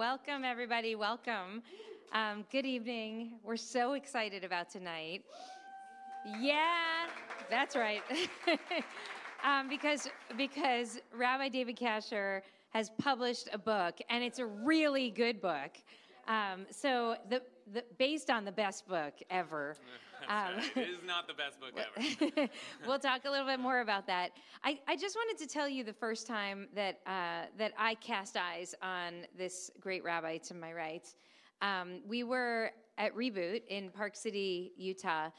Welcome, everybody. Welcome. Um, good evening. We're so excited about tonight. Yeah, that's right. um, because because Rabbi David Kasher has published a book, and it's a really good book. Um, so the, the based on the best book ever. Um, it is not the best book ever. we'll talk a little bit more about that. I, I just wanted to tell you the first time that uh, that I cast eyes on this great rabbi to my right. Um, we were at Reboot in Park City, Utah,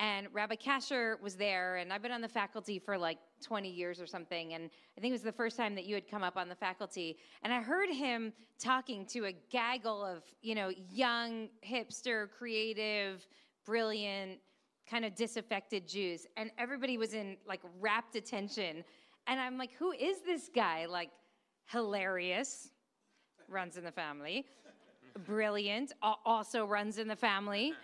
and Rabbi Kasher was there, and I've been on the faculty for like 20 years or something, and I think it was the first time that you had come up on the faculty, and I heard him talking to a gaggle of, you know, young, hipster, creative, brilliant, kind of disaffected Jews, and everybody was in like rapt attention, and I'm like, who is this guy? Like, hilarious, runs in the family, brilliant, also runs in the family.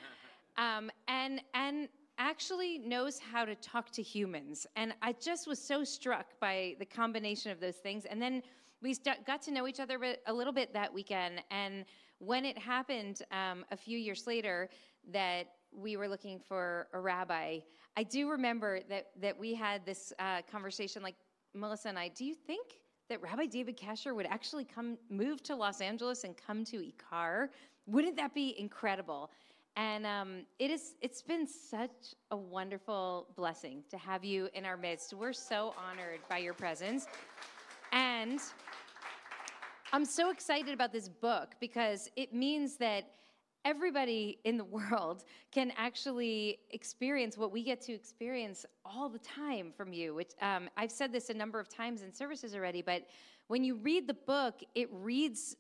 Um, and and actually knows how to talk to humans. And I just was so struck by the combination of those things. And then we st- got to know each other a little bit that weekend. And when it happened um, a few years later that we were looking for a rabbi, I do remember that, that we had this uh, conversation like, Melissa and I, do you think that Rabbi David Kasher would actually come move to Los Angeles and come to IKAR? Wouldn't that be incredible? And um, it is, it's been such a wonderful blessing to have you in our midst. We're so honored by your presence. And I'm so excited about this book because it means that everybody in the world can actually experience what we get to experience all the time from you. Which um, I've said this a number of times in services already, but when you read the book, it reads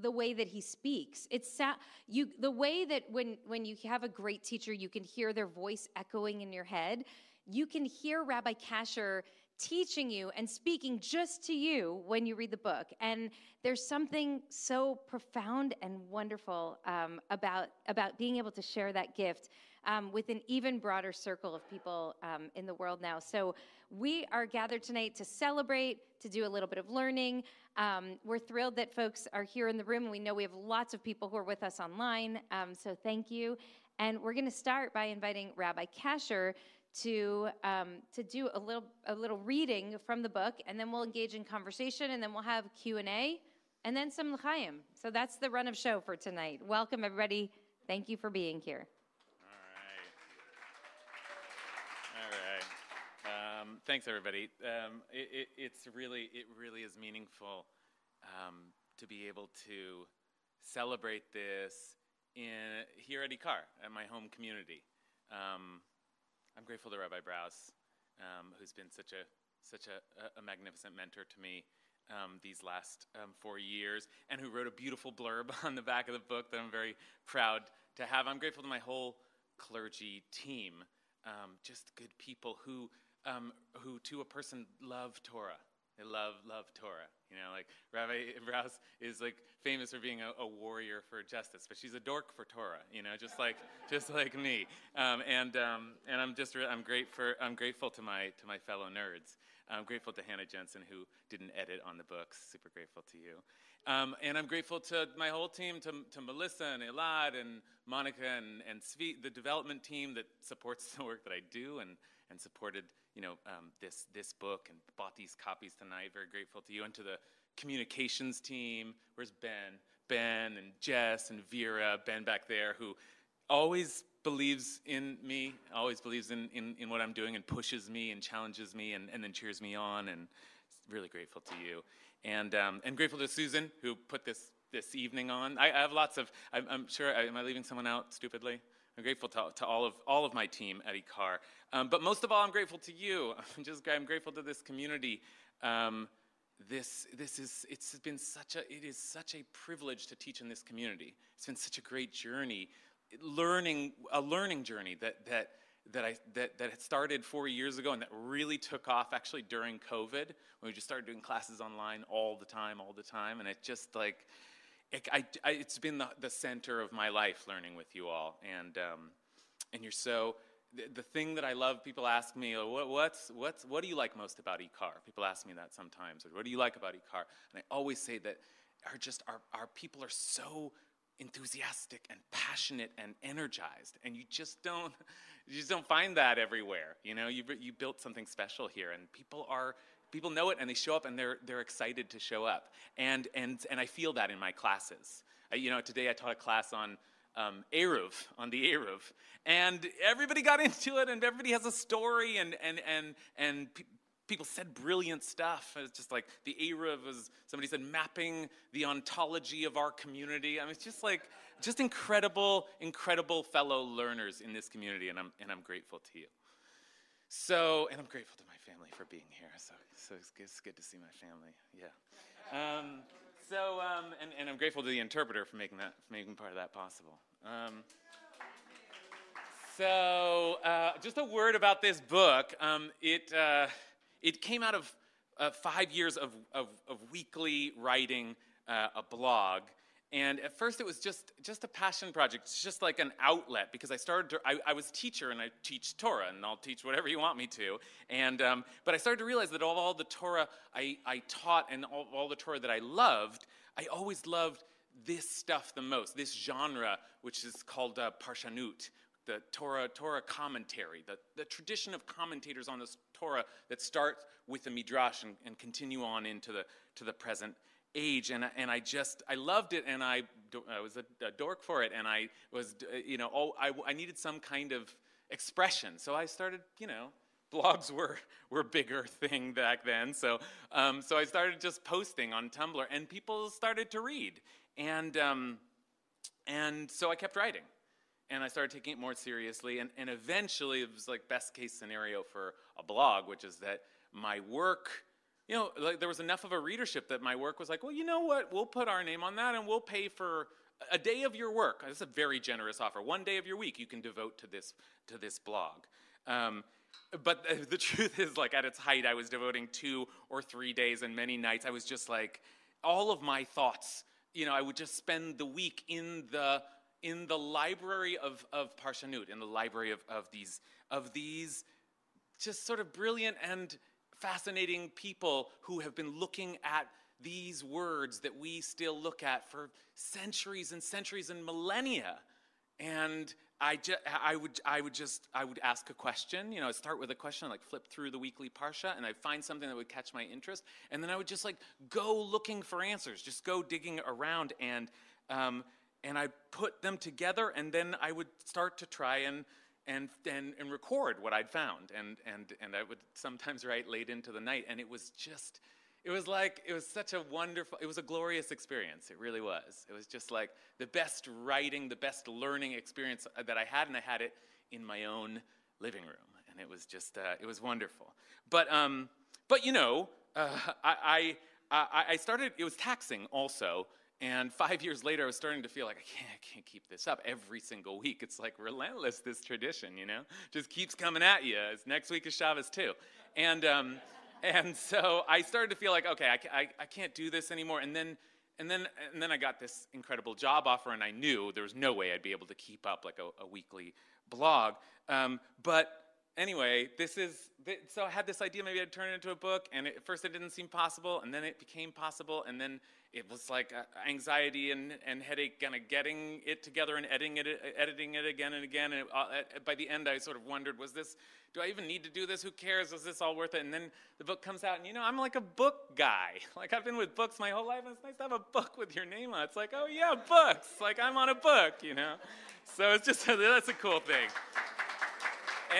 the way that he speaks. It's you the way that when when you have a great teacher, you can hear their voice echoing in your head. You can hear Rabbi Kasher teaching you and speaking just to you when you read the book. And there's something so profound and wonderful um, about about being able to share that gift um, with an even broader circle of people um, in the world now. So we are gathered tonight to celebrate, to do a little bit of learning. Um, we're thrilled that folks are here in the room, and we know we have lots of people who are with us online. Um, so thank you. And we're going to start by inviting Rabbi Kasher to um, to do a little a little reading from the book, and then we'll engage in conversation, and then we'll have Q and A, and then some l'chaim. So that's the run of show for tonight. Welcome everybody. Thank you for being here. All right. All right. Um, thanks everybody. Um, it, it, it's really, it really is meaningful um, to be able to celebrate this in here at IKAR, at my home community. Um, I'm grateful to Rabbi Brous, um, who's been such a such a, a magnificent mentor to me um, these last um, four years, and who wrote a beautiful blurb on the back of the book that I'm very proud to have. I'm grateful to my whole clergy team, just good people who um, who to a person love Torah. They love, love Torah. You know, like Rabbi Brous is like famous for being a, a, warrior for justice, but she's a dork for Torah. You know, just like just like me. Um, and um, and I'm just I'm great for I'm grateful to my to my fellow nerds. I'm grateful to Hannah Jensen who didn't edit on the books. Super grateful to you. Um, and I'm grateful to my whole team, to, to Melissa and Elad and Monica and, and Svi, the development team that supports the work that I do and, and supported you know, um, this, this book and bought these copies tonight. Very grateful to you. And to the communications team. Where's Ben? Ben and Jess and Vera, Ben back there, who always believes in me, always believes in, in, in what I'm doing and pushes me and challenges me and, and then cheers me on. And really grateful to you. And, um, and grateful to Susan, who put this, this evening on. I, I have lots of, I'm, I'm sure, am I leaving someone out stupidly? I'm grateful to, to all, of, all of my team at IKAR. Um, but most of all, I'm grateful to you. I'm just I'm grateful to this community. Um, this, this is, it's been such a, it is such a privilege to teach in this community. It's been such a great journey, learning, a learning journey that, that, that, I, that, that had started four years ago and that really took off actually during COVID when we just started doing classes online all the time, all the time. And it just like, it, it's been the, the center of my life learning with you all. And, um, and you're so, the, the, thing that I love, people ask me, oh, what, what's, what's, what do you like most about IKAR? People ask me that sometimes. Or, what do you like about IKAR? And I always say that are just our, our people are so enthusiastic and passionate and energized and you just don't you just don't find that everywhere you know you, you built something special here and people are people know it and they show up and they're they're excited to show up and and and i feel that in my classes I, you know today i taught a class on um, Eruv, on the Eruv. And everybody got into it, and everybody has a story, and, and, and, and pe- people said brilliant stuff. It's just like the Eruv was, somebody said, mapping the ontology of our community. I mean, it's just like, just incredible, incredible fellow learners in this community, and I'm, and I'm grateful to you. So, and I'm grateful to my family for being here. So, so it's, good, it's good to see my family. Yeah. Um, so, um, and, and I'm grateful to the interpreter for making that, for making part of that possible. Um, so, uh, just a word about this book. Um, it, uh, it came out of uh, five years of, of, of weekly writing uh, a blog. And at first, it was just, just a passion project. It's just like an outlet because I started to, I, I was teacher and I teach Torah and I'll teach whatever you want me to. And, um, but I started to realize that all, all the Torah I, I taught and all, all the Torah that I loved, I always loved this stuff the most, this genre, which is called uh, Parshanut, the Torah, Torah commentary, the, the tradition of commentators on this Torah that start with the Midrash and, and continue on into the, to the present age. And, and I just, I loved it and I, I was a, a dork for it. And I was, you know, oh, I, I needed some kind of expression. So I started, you know, blogs were, were bigger thing back then. So, um, so I started just posting on Tumblr and people started to read. And, um, and so I kept writing and I started taking it more seriously. And, and eventually, it was like best case scenario for a blog, which is that my work, you know, like there was enough of a readership that my work was like, well, you know what? We'll put our name on that, and we'll pay for a day of your work. That's a very generous offer. One day of your week you can devote to this to this blog. Um, but the truth is, like at its height, I was devoting two or three days and many nights. I was just like, all of my thoughts. You know, I would just spend the week in the in the library of, of Parshanut, in the library of, of, these, of these just sort of brilliant and fascinating people who have been looking at these words that we still look at for centuries and centuries and millennia. And I, ju- I, would, I would just I would ask a question, you know, I'd start with a question, like flip through the weekly parsha, and I'd find something that would catch my interest, and then I would just like go looking for answers, just go digging around, and um, and I put them together, and then I would start to try and and and, and record what I'd found, and and and I would sometimes write late into the night, and it was just. It was like, it was such a wonderful, it was a glorious experience. It really was. It was just like the best writing, the best learning experience that I had, and I had it in my own living room. And it was just, uh, it was wonderful. But, um, but you know, uh, I, I, I started, it was taxing also and five years later, I was starting to feel like I can't, I can't keep this up every single week. It's like relentless, this tradition, you know? Just keeps coming at you. It's next week is Shabbos too. And, um, and so I started to feel like, okay, I, I, I can't do this anymore. And then, and, then, and then I got this incredible job offer, and I knew there was no way I'd be able to keep up like a, a weekly blog. Um, but anyway, this is, so I had this idea maybe I'd turn it into a book, and at first it didn't seem possible, and then it became possible, and then it was like uh, anxiety and, and headache kind of getting it together and editing it, editing it again and again. And uh, by the end, I sort of wondered, was this, do I even need to do this? Who cares? Is this all worth it? And then the book comes out, and you know, I'm like a book guy. Like I've been with books my whole life, and it's nice to have a book with your name on it. It's like, oh yeah, books. Like I'm on a book, you know? So it's just, that's a cool thing.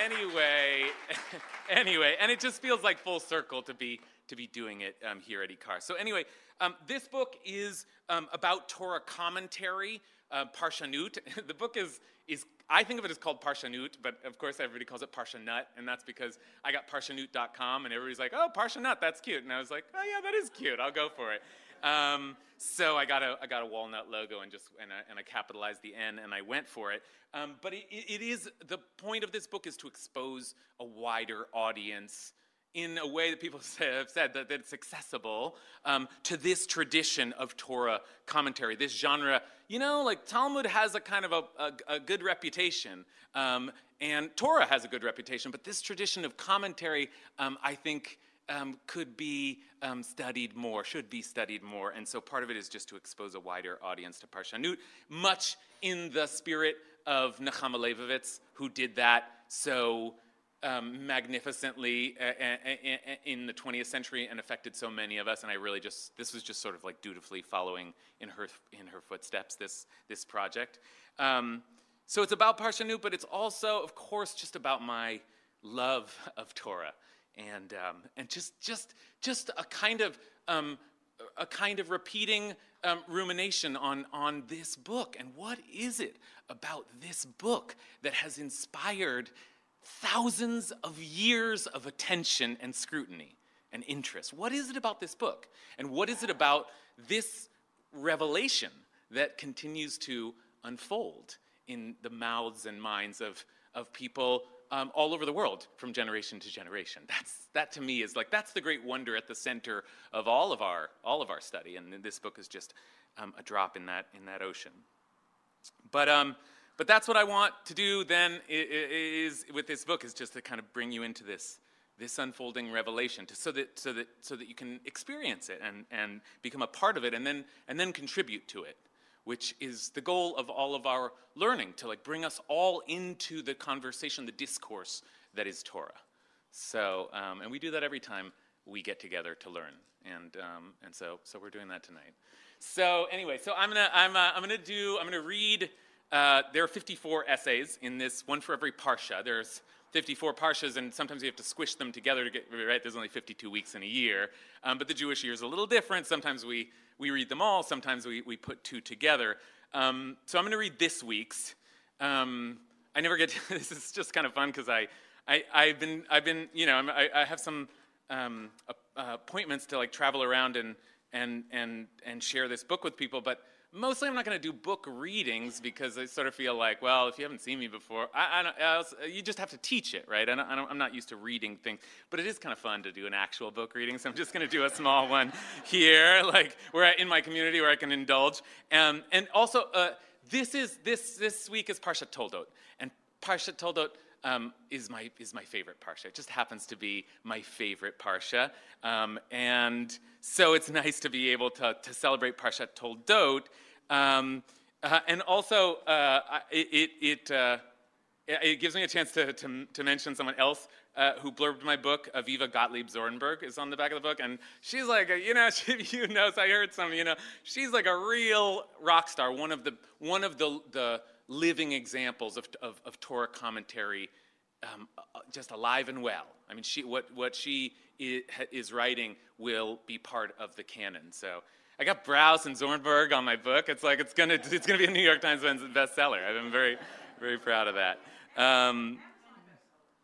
Anyway, anyway, and it just feels like full circle to be to be doing it um, here at Ikar. So anyway, um, this book is um, about Torah commentary, uh, Parshanut. the book is, is, I think of it as called Parshanut, but of course everybody calls it Parshanut, and that's because I got parshanut.com, and everybody's like, oh, Parshanut, that's cute. And I was like, oh yeah, that is cute, I'll go for it. Um, so I got a, I got a walnut logo and just and I, and I capitalized the N and I went for it. Um, but it, it is the point of this book is to expose a wider audience in a way that people have said that, that it's accessible um, to this tradition of Torah commentary, this genre. You know, like Talmud has a kind of a, a, a good reputation, um, and Torah has a good reputation, but this tradition of commentary, um, I think, um, could be um, studied more, should be studied more. And so part of it is just to expose a wider audience to Parshanut, much in the spirit of Nechama Leibovitz, who did that so um, magnificently uh, uh, uh, in the 20th century and affected so many of us. And I really just, this was just sort of like dutifully following in her, in her footsteps, this, this project. Um, so it's about Parshanut, but it's also, of course, just about my love of Torah and um, and just just just a kind of um, a kind of repeating um, rumination on on this book and what is it about this book that has inspired thousands of years of attention and scrutiny and interest what is it about this book and what is it about this revelation that continues to unfold in the mouths and minds of of people um, all over the world from generation to generation. That's, that to me is like, that's the great wonder at the center of all of our, all of our study. And this book is just um, a drop in that, in that ocean. But, um, but that's what I want to do then is, with this book is just to kind of bring you into this, this unfolding revelation to, so, that, so, that, so that you can experience it and, and become a part of it and then, and then contribute to it which is the goal of all of our learning to like bring us all into the conversation, the discourse that is Torah. So, um, and we do that every time we get together to learn, and um, and so so we're doing that tonight. So anyway, so I'm gonna I'm uh, I'm gonna do I'm gonna read. Uh, there are 54 essays in this, one for every parsha. There's 54 parshas, and sometimes you have to squish them together to get right. There's only 52 weeks in a year, um, but the Jewish year is a little different. Sometimes we we read them all. Sometimes we, we put two together. Um, so I'm going to read this week's. Um, I never get to, this is just kind of fun because I, I, I've been, I've been, you know, I, I have some um, uh, appointments to like travel around and, and, and, and share this book with people, but mostly I'm not going to do book readings because I sort of feel like, well, if you haven't seen me before, I, I I you just have to teach it, right? I am not used to reading things, but it is kind of fun to do an actual book reading. So I'm just going to do a small one here, like where I, in my community where I can indulge. Um, and also, uh, this is this this week is Parshat Toldot, and Parshat Toldot. Um, is my is my favorite parsha. It just happens to be my favorite parsha, um, and so it's nice to be able to to celebrate Parshat Toldot, um, uh, and also uh, it it uh, it gives me a chance to to, to mention someone else uh, who blurbed my book, Aviva Gottlieb Zornberg, is on the back of the book. And she's like, a, you know, she, you know, I heard some, you know, she's like a real rock star, one of the, one of the, the living examples of, of, of Torah commentary, um, uh, just alive and well. I mean, she, what, what she is writing will be part of the canon. So I got Brous and Zornberg on my book. It's like it's gonna, it's gonna be a New York Times bestseller. I'm very, very proud of that. Um,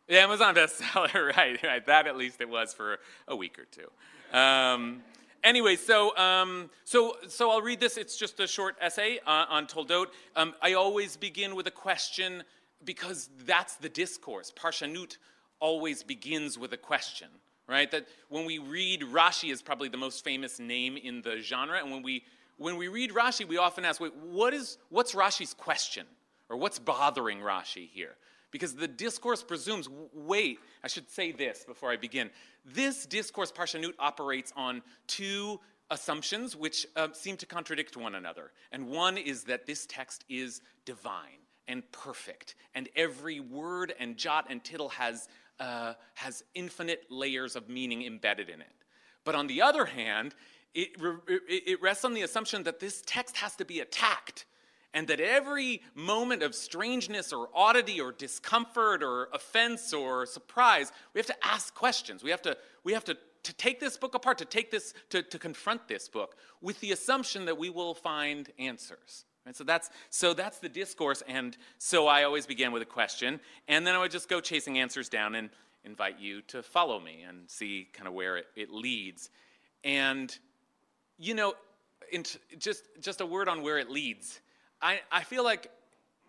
Amazon bestseller, right, right. That at least it was for a week or two. Um, anyway, so, um, so, so I'll read this. It's just a short essay uh, on Toldot. Um, I always begin with a question because that's the discourse. Parshanut always begins with a question, right? That when we read Rashi is probably the most famous name in the genre, and when we when we read Rashi, we often ask, wait, what is what's Rashi's question, or what's bothering Rashi here? Because the discourse presumes, wait, I should say this before I begin. This discourse, Parshanut, operates on two assumptions which uh, seem to contradict one another. And one is that this text is divine and perfect, and every word and jot and tittle has, uh, has infinite layers of meaning embedded in it. But on the other hand, it, it, it rests on the assumption that this text has to be attacked and that every moment of strangeness or oddity or discomfort or offense or surprise, we have to ask questions. We have to, we have to, to take this book apart, to take this, to, to confront this book with the assumption that we will find answers. Right? So that's so that's the discourse, and so I always begin with a question, and then I would just go chasing answers down and invite you to follow me and see kind of where it, it leads. And you know, just just a word on where it leads. I, I feel like,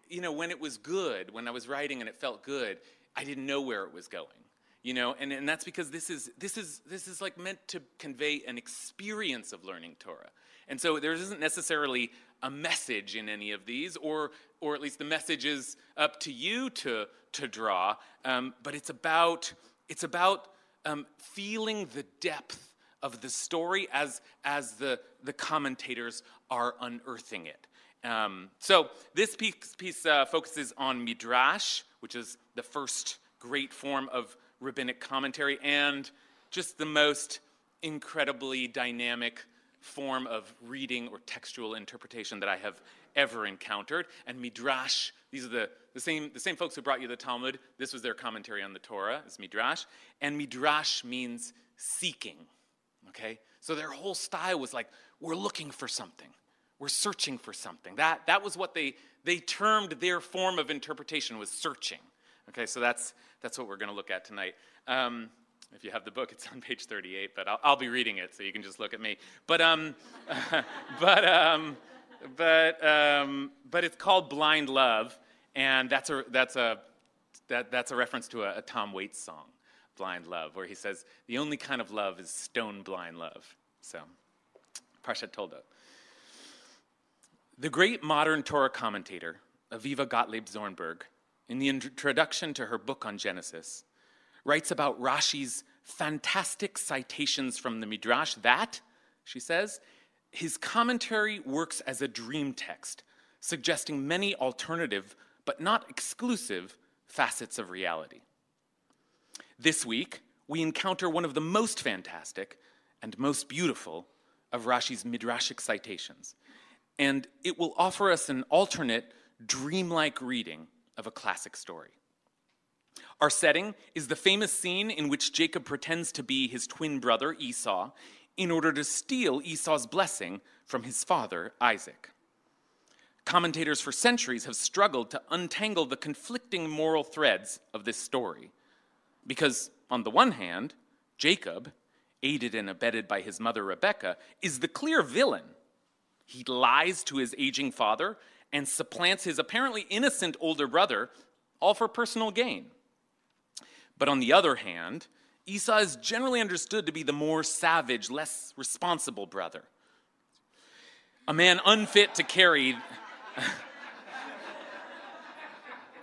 you know, when it was good, when I was writing and it felt good, I didn't know where it was going. You know, and, and that's because this is this is this is like meant to convey an experience of learning Torah. And so there isn't necessarily a message in any of these, or or at least the message is up to you to to draw. Um, but it's about it's about um, feeling the depth of the story as, as the, the commentators are unearthing it. Um, so this piece, piece uh, focuses on midrash, which is the first great form of rabbinic commentary, and just the most incredibly dynamic form of reading or textual interpretation that I have ever encountered. And midrash, these are the, the, same, the same folks who brought you the Talmud. This was their commentary on the Torah, is midrash. And midrash means seeking, okay? So their whole style was like, we're looking for something. We're searching for something. That, that was what they, they termed their form of interpretation was searching. Okay, so that's, that's what we're going to look at tonight. Um, if you have the book, it's on page 38, but I'll, I'll, be reading it, so you can just look at me. But, um, but, um, but, um, but it's called Blind Love, and that's a, that's a, that, that's a reference to a, a Tom Waits song, Blind Love, where he says, the only kind of love is stone blind love. So, Parshat Toldot. The great modern Torah commentator, Aviva Gottlieb Zornberg, in the introduction to her book on Genesis, writes about Rashi's fantastic citations from the Midrash that, she says, his commentary works as a dream text, suggesting many alternative, but not exclusive, facets of reality. This week, we encounter one of the most fantastic and most beautiful of Rashi's midrashic citations, and it will offer us an alternate, dreamlike reading of a classic story. Our setting is the famous scene in which Jacob pretends to be his twin brother Esau in order to steal Esau's blessing from his father Isaac. Commentators for centuries have struggled to untangle the conflicting moral threads of this story. Because, on the one hand, Jacob, aided and abetted by his mother Rebekah, is the clear villain he lies to his aging father and supplants his apparently innocent older brother, all for personal gain. But on the other hand, Esau is generally understood to be the more savage, less responsible brother. A man unfit to carry.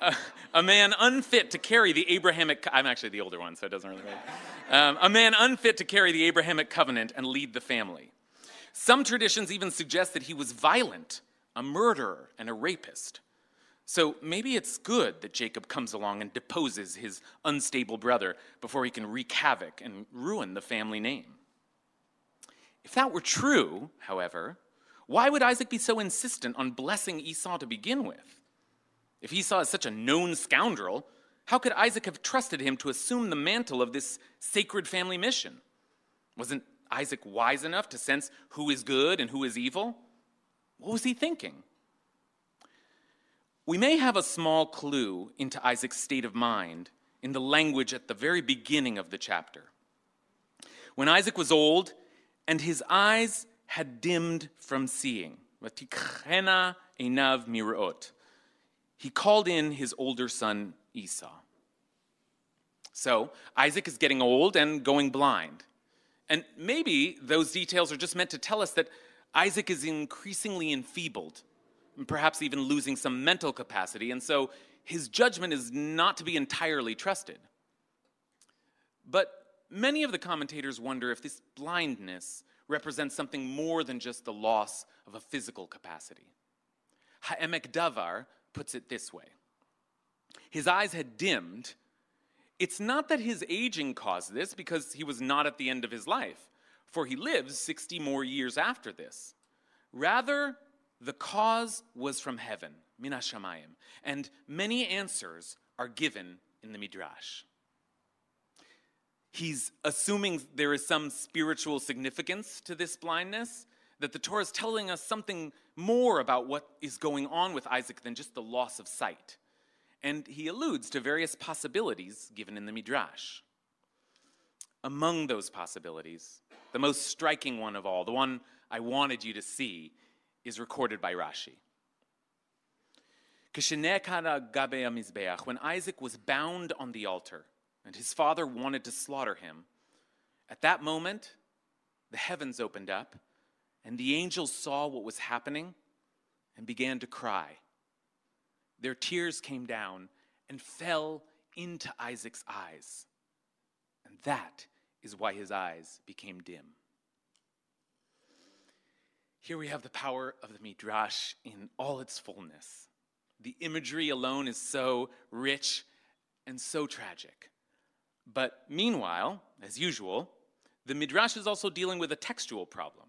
a, man unfit to carry the Abrahamic. I'm actually the older one, so it doesn't really matter. Um, a man unfit to carry the Abrahamic covenant and lead the family. Some traditions even suggest that he was violent, a murderer, and a rapist. So maybe it's good that Jacob comes along and deposes his unstable brother before he can wreak havoc and ruin the family name. If that were true, however, why would Isaac be so insistent on blessing Esau to begin with? If Esau is such a known scoundrel, how could Isaac have trusted him to assume the mantle of this sacred family mission? Wasn't Isaac wise enough to sense who is good and who is evil? What was he thinking? We may have a small clue into Isaac's state of mind in the language at the very beginning of the chapter. When Isaac was old and his eyes had dimmed from seeing, he called in his older son Esau. So Isaac is getting old and going blind. And maybe those details are just meant to tell us that Isaac is increasingly enfeebled, perhaps even losing some mental capacity, and so his judgment is not to be entirely trusted. But many of the commentators wonder if this blindness represents something more than just the loss of a physical capacity. Ha'emek Davar puts it this way His eyes had dimmed it's not that his aging caused this, because he was not at the end of his life, for he lives 60 more years after this. Rather, the cause was from heaven, minashamayim, and many answers are given in the Midrash. He's assuming there is some spiritual significance to this blindness, that the Torah is telling us something more about what is going on with Isaac than just the loss of sight and he alludes to various possibilities given in the Midrash. Among those possibilities, the most striking one of all, the one I wanted you to see, is recorded by Rashi. When Isaac was bound on the altar and his father wanted to slaughter him, at that moment, the heavens opened up and the angels saw what was happening and began to cry their tears came down and fell into Isaac's eyes. And that is why his eyes became dim. Here we have the power of the Midrash in all its fullness. The imagery alone is so rich and so tragic. But meanwhile, as usual, the Midrash is also dealing with a textual problem.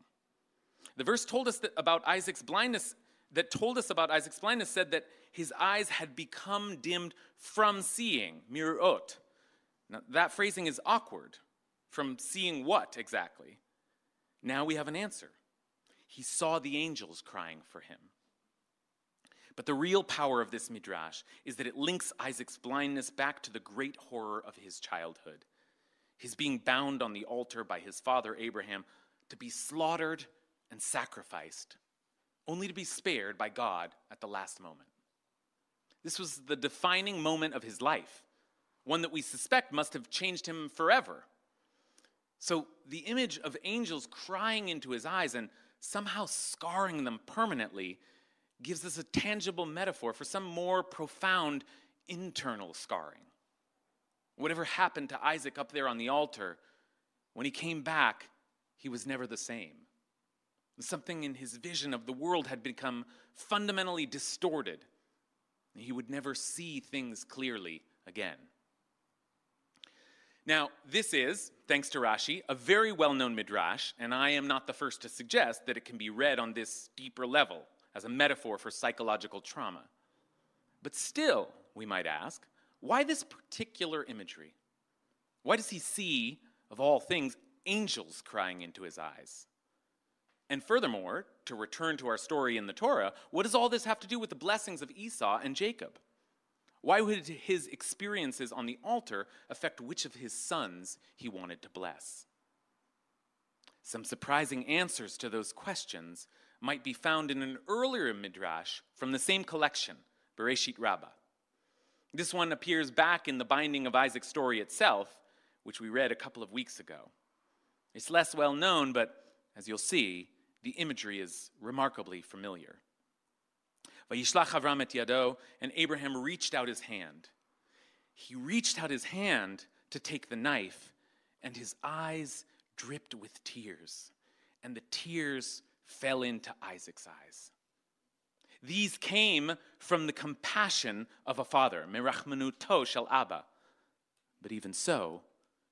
The verse told us that about Isaac's blindness, that told us about Isaac's blindness, said that his eyes had become dimmed from seeing, mirot. Now, that phrasing is awkward. From seeing what exactly? Now we have an answer. He saw the angels crying for him. But the real power of this midrash is that it links Isaac's blindness back to the great horror of his childhood his being bound on the altar by his father Abraham to be slaughtered and sacrificed, only to be spared by God at the last moment. This was the defining moment of his life, one that we suspect must have changed him forever. So the image of angels crying into his eyes and somehow scarring them permanently gives us a tangible metaphor for some more profound internal scarring. Whatever happened to Isaac up there on the altar, when he came back, he was never the same. Something in his vision of the world had become fundamentally distorted. He would never see things clearly again. Now, this is, thanks to Rashi, a very well known midrash, and I am not the first to suggest that it can be read on this deeper level as a metaphor for psychological trauma. But still, we might ask, why this particular imagery? Why does he see, of all things, angels crying into his eyes? And furthermore, to return to our story in the Torah, what does all this have to do with the blessings of Esau and Jacob? Why would his experiences on the altar affect which of his sons he wanted to bless? Some surprising answers to those questions might be found in an earlier midrash from the same collection, Bereshit Rabbah. This one appears back in the binding of Isaac's story itself, which we read a couple of weeks ago. It's less well known, but as you'll see, the imagery is remarkably familiar. Vayishlach Avram et yado, and Abraham reached out his hand. He reached out his hand to take the knife, and his eyes dripped with tears, and the tears fell into Isaac's eyes. These came from the compassion of a father, merachmanuto shel Abba. But even so,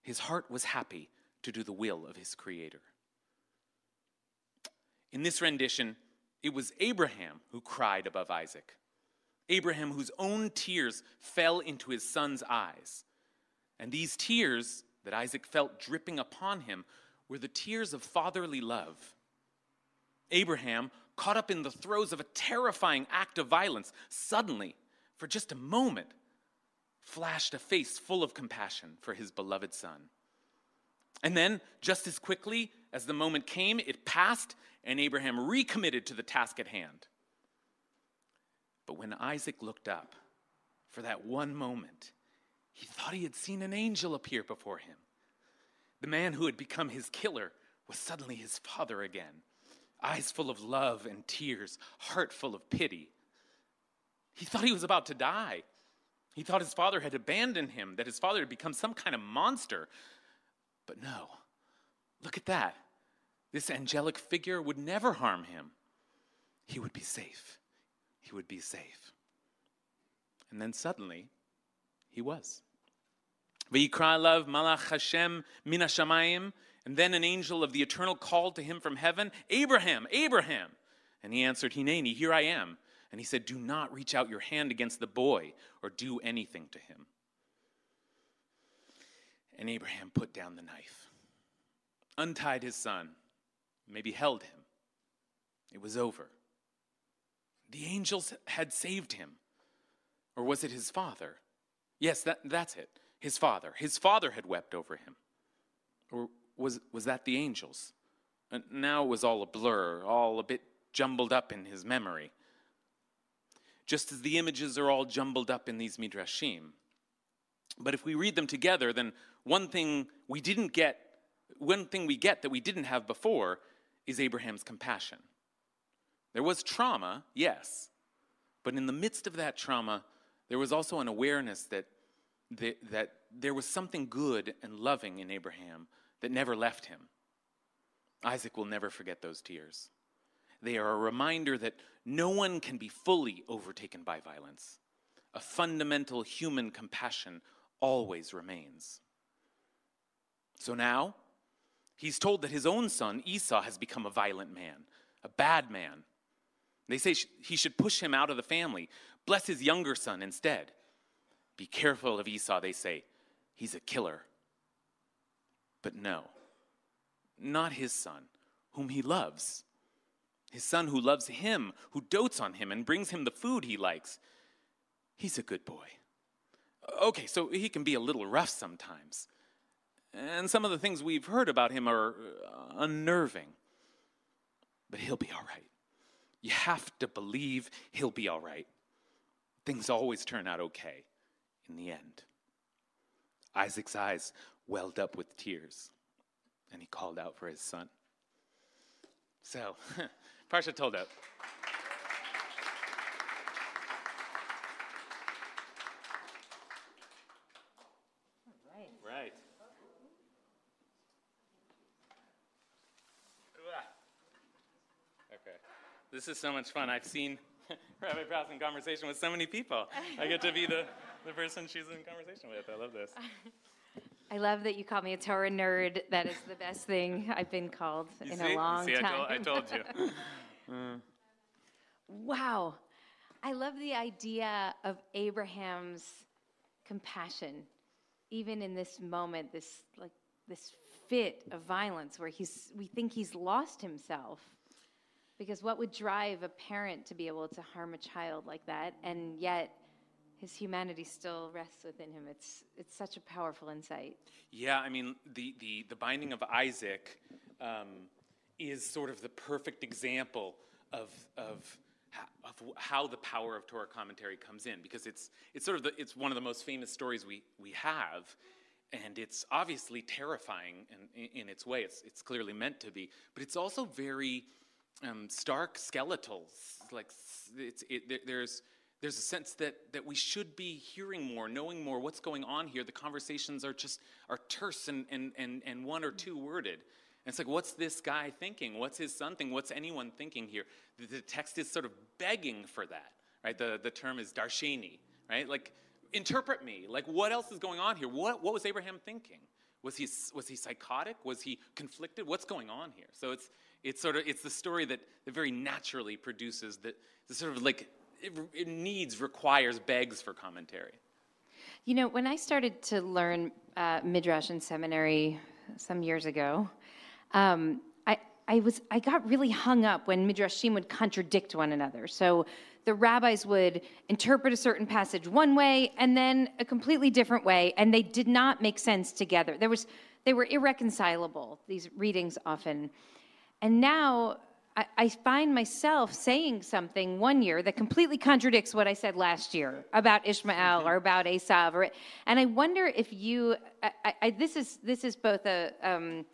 his heart was happy to do the will of his creator. In this rendition, it was Abraham who cried above Isaac. Abraham, whose own tears fell into his son's eyes. And these tears that Isaac felt dripping upon him were the tears of fatherly love. Abraham, caught up in the throes of a terrifying act of violence, suddenly, for just a moment, flashed a face full of compassion for his beloved son. And then, just as quickly as the moment came, it passed, and Abraham recommitted to the task at hand. But when Isaac looked up for that one moment, he thought he had seen an angel appear before him. The man who had become his killer was suddenly his father again, eyes full of love and tears, heart full of pity. He thought he was about to die. He thought his father had abandoned him, that his father had become some kind of monster. But no, look at that. This angelic figure would never harm him. He would be safe. He would be safe. And then suddenly, he was. Vayikra love malach Hashem mina shamayim. And then an angel of the eternal called to him from heaven, Abraham, Abraham. And he answered, Hineni, here I am. And he said, Do not reach out your hand against the boy or do anything to him. And Abraham put down the knife, untied his son, maybe held him. It was over. The angels had saved him. Or was it his father? Yes, that, that's it. His father. His father had wept over him. Or was, was that the angels? And now it was all a blur, all a bit jumbled up in his memory. Just as the images are all jumbled up in these midrashim. But if we read them together, then one thing we didn't get, one thing we get that we didn't have before is Abraham's compassion. There was trauma, yes, but in the midst of that trauma, there was also an awareness that that, there was something good and loving in Abraham that never left him. Isaac will never forget those tears. They are a reminder that no one can be fully overtaken by violence. A fundamental human compassion always remains. So now, he's told that his own son, Esau, has become a violent man, a bad man. They say he should push him out of the family, bless his younger son instead. Be careful of Esau, they say. He's a killer. But no, not his son, whom he loves. His son who loves him, who dotes on him and brings him the food he likes. He's a good boy. Okay, so he can be a little rough sometimes. And some of the things we've heard about him are uh, unnerving. But he'll be all right. You have to believe he'll be all right. Things always turn out okay in the end. Isaac's eyes welled up with tears, and he called out for his son. So, Parsha told Right. Okay. This is so much fun. I've seen Rabbi Brous in conversation with so many people. I get to be the, the person she's in conversation with. I love this. I love that you call me a Torah nerd. That is the best thing I've been called You in see? a long see, time. I told, I told you. Mm. Wow. I love the idea of Abraham's compassion, even in this moment, this like this fit of violence where he's we think he's lost himself. Because what would drive a parent to be able to harm a child like that? And yet his humanity still rests within him. It's it's such a powerful insight. Yeah, I mean, the, the, the binding of Isaac um, is sort of the perfect example of, of, of how the power of Torah commentary comes in, because it's, it's sort of the, it's one of the most famous stories we, we have, and it's obviously terrifying in, in, its way. It's, it's clearly meant to be, but it's also very um, stark skeletal. Like it's, it, there's, there's a sense that, that we should be hearing more, knowing more, what's going on here. The conversations are just are terse and, and, and, and one or two worded. And it's like, what's this guy thinking? What's his son thinking? What's anyone thinking here? The, the text is sort of begging for that, right? The, the term is darsheni, right? Like, interpret me. Like, what else is going on here? What, what was Abraham thinking? Was he, was he psychotic? Was he conflicted? What's going on here? So it's, it's sort of, it's the story that, that very naturally produces that the sort of like, it, it needs, requires, begs for commentary. You know, when I started to learn uh, midrash in seminary some years ago, um, I, I was I got really hung up when midrashim would contradict one another. So the rabbis would interpret a certain passage one way and then a completely different way, and they did not make sense together. There was they were irreconcilable. These readings often, and now I, I find myself saying something one year that completely contradicts what I said last year about Ishmael or about Esav, or, and I wonder if you. I, I, I- this is this is both a. Um,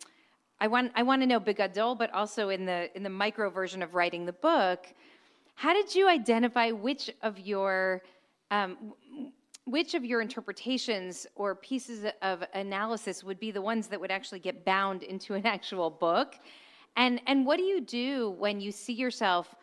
I want I want to know Bigadol, but also in the in the micro version of writing the book. How did you identify which of your um, which of your interpretations or pieces of analysis would be the ones that would actually get bound into an actual book? And and what do you do when you see yourself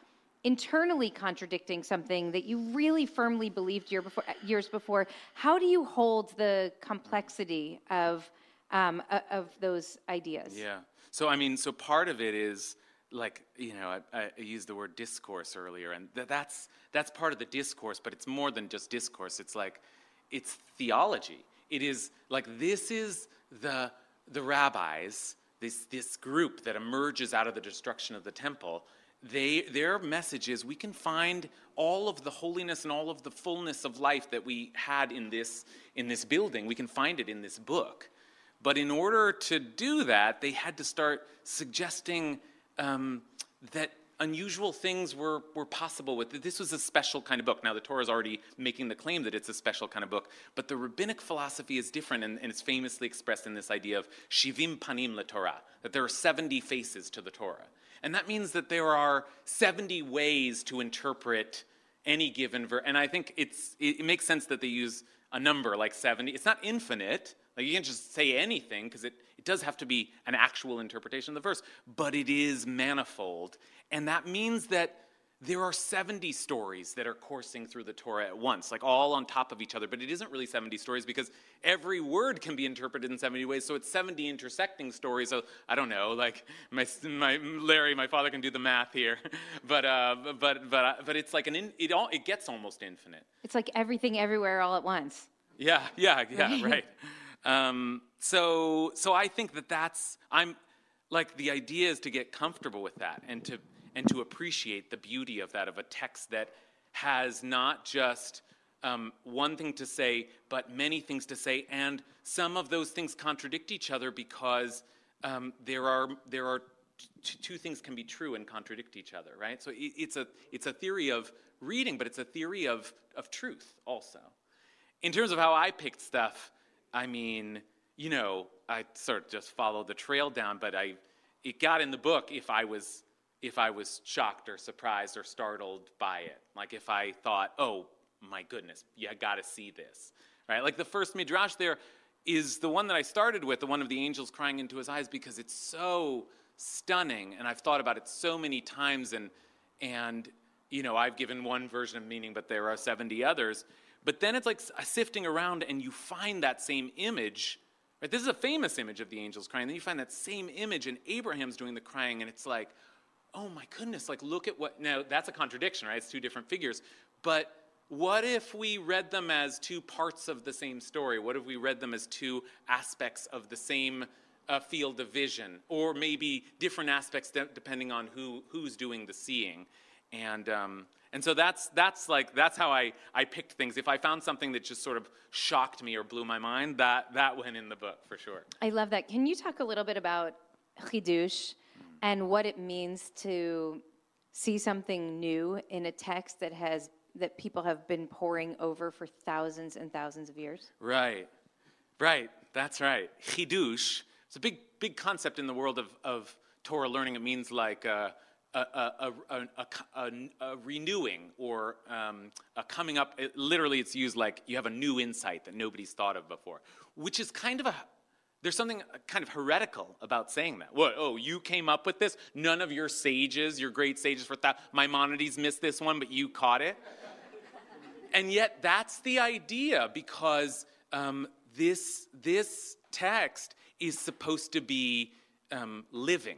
internally contradicting something that you really firmly believed year before, years before? How do you hold the complexity of um, of those ideas? Yeah. So I mean, so part of it is like you know I, I used the word discourse earlier, and th- that's that's part of the discourse, but it's more than just discourse. It's like it's theology. It is like this is the the rabbis, this this group that emerges out of the destruction of the temple. They their message is we can find all of the holiness and all of the fullness of life that we had in this in this building. We can find it in this book. But in order to do that, they had to start suggesting um, that unusual things were, were possible with it. This was a special kind of book. Now, the Torah is already making the claim that it's a special kind of book, but the rabbinic philosophy is different, and, and it's famously expressed in this idea of shivim panim la Torah, that there are 70 faces to the Torah. And that means that there are 70 ways to interpret any given verse. And I think it's, it, it makes sense that they use a number like 70. It's not infinite. Like you can't just say anything because it, it does have to be an actual interpretation of the verse, but it is manifold. And that means that there are 70 stories that are coursing through the Torah at once, like all on top of each other. But it isn't really 70 stories because every word can be interpreted in 70 ways. So it's 70 intersecting stories. So I don't know, like my, my Larry, my father can do the math here, but uh, but but uh, but it's like an in, it all it gets almost infinite. It's like everything, everywhere, all at once. Yeah, yeah, yeah, right. Um, so so I think that that's I'm like the idea is to get comfortable with that and to and to appreciate the beauty of that, of a text that has not just um, one thing to say, but many things to say, and some of those things contradict each other because um, there are there are t- two things can be true and contradict each other, right? So it, it's a it's a theory of reading, but it's a theory of of truth also. In terms of how I picked stuff, I mean, you know, I sort of just followed the trail down, but I it got in the book if I was if I was shocked or surprised or startled by it. Like if I thought, oh my goodness, you got to see this, right? Like the first midrash there is the one that I started with, the one of the angels crying into his eyes, because it's so stunning, and I've thought about it so many times, and and you know I've given one version of meaning, but there are 70 others. But then it's like sifting around, and you find that same image. Right? This is a famous image of the angels crying. Then you find that same image, and Abraham's doing the crying, and it's like, oh my goodness, like look at what, now that's a contradiction, right? It's two different figures. But what if we read them as two parts of the same story? What if we read them as two aspects of the same uh, field of vision? Or maybe different aspects de- depending on who, who's doing the seeing? And, um, and so that's, that's like, that's how I, I picked things. If I found something that just sort of shocked me or blew my mind, that, that went in the book for sure. I love that. Can you talk a little bit about chidush? and what it means to see something new in a text that has that people have been poring over for thousands and thousands of years. Right, right. That's right. Chidush. It's a big, big concept in the world of, of Torah learning. It means like a, a, a, a renewing or um, a coming up. It, literally, it's used like you have a new insight that nobody's thought of before, which is kind of a there's something kind of heretical about saying that. What? Oh, you came up with this? None of your sages, your great sages for that, Maimonides missed this one, but you caught it? and yet, that's the idea because um, this, this text is supposed to be um, living.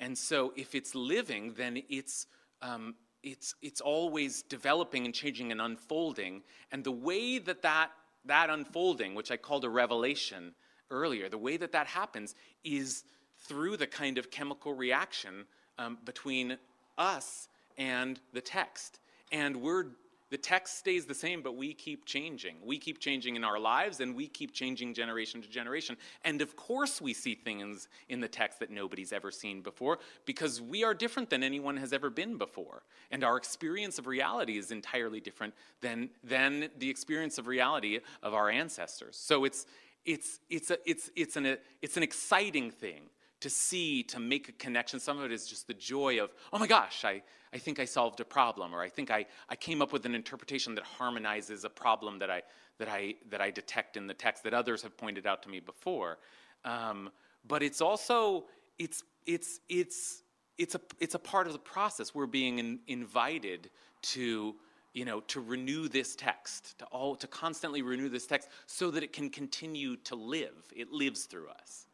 And so, if it's living, then it's, um, it's, it's always developing and changing and unfolding. And the way that that, that unfolding, which I called a revelation, earlier, the way that that happens is through the kind of chemical reaction um, between us and the text. And we're the text stays the same, but we keep changing. We keep changing in our lives, and we keep changing generation to generation. And of course, we see things in the text that nobody's ever seen before because we are different than anyone has ever been before. And our experience of reality is entirely different than, than the experience of reality of our ancestors. So it's, it's, it's, a, it's, it's, an, it's an exciting thing to see, to make a connection. Some of it is just the joy of, oh my gosh, I, I think I solved a problem, or I think I, I came up with an interpretation that harmonizes a problem that I, that, I, that I detect in the text that others have pointed out to me before. Um, but it's also, it's, it's, it's, it's, a, it's a part of the process. We're being in, invited to you know, to renew this text, to all to constantly renew this text so that it can continue to live. It lives through us.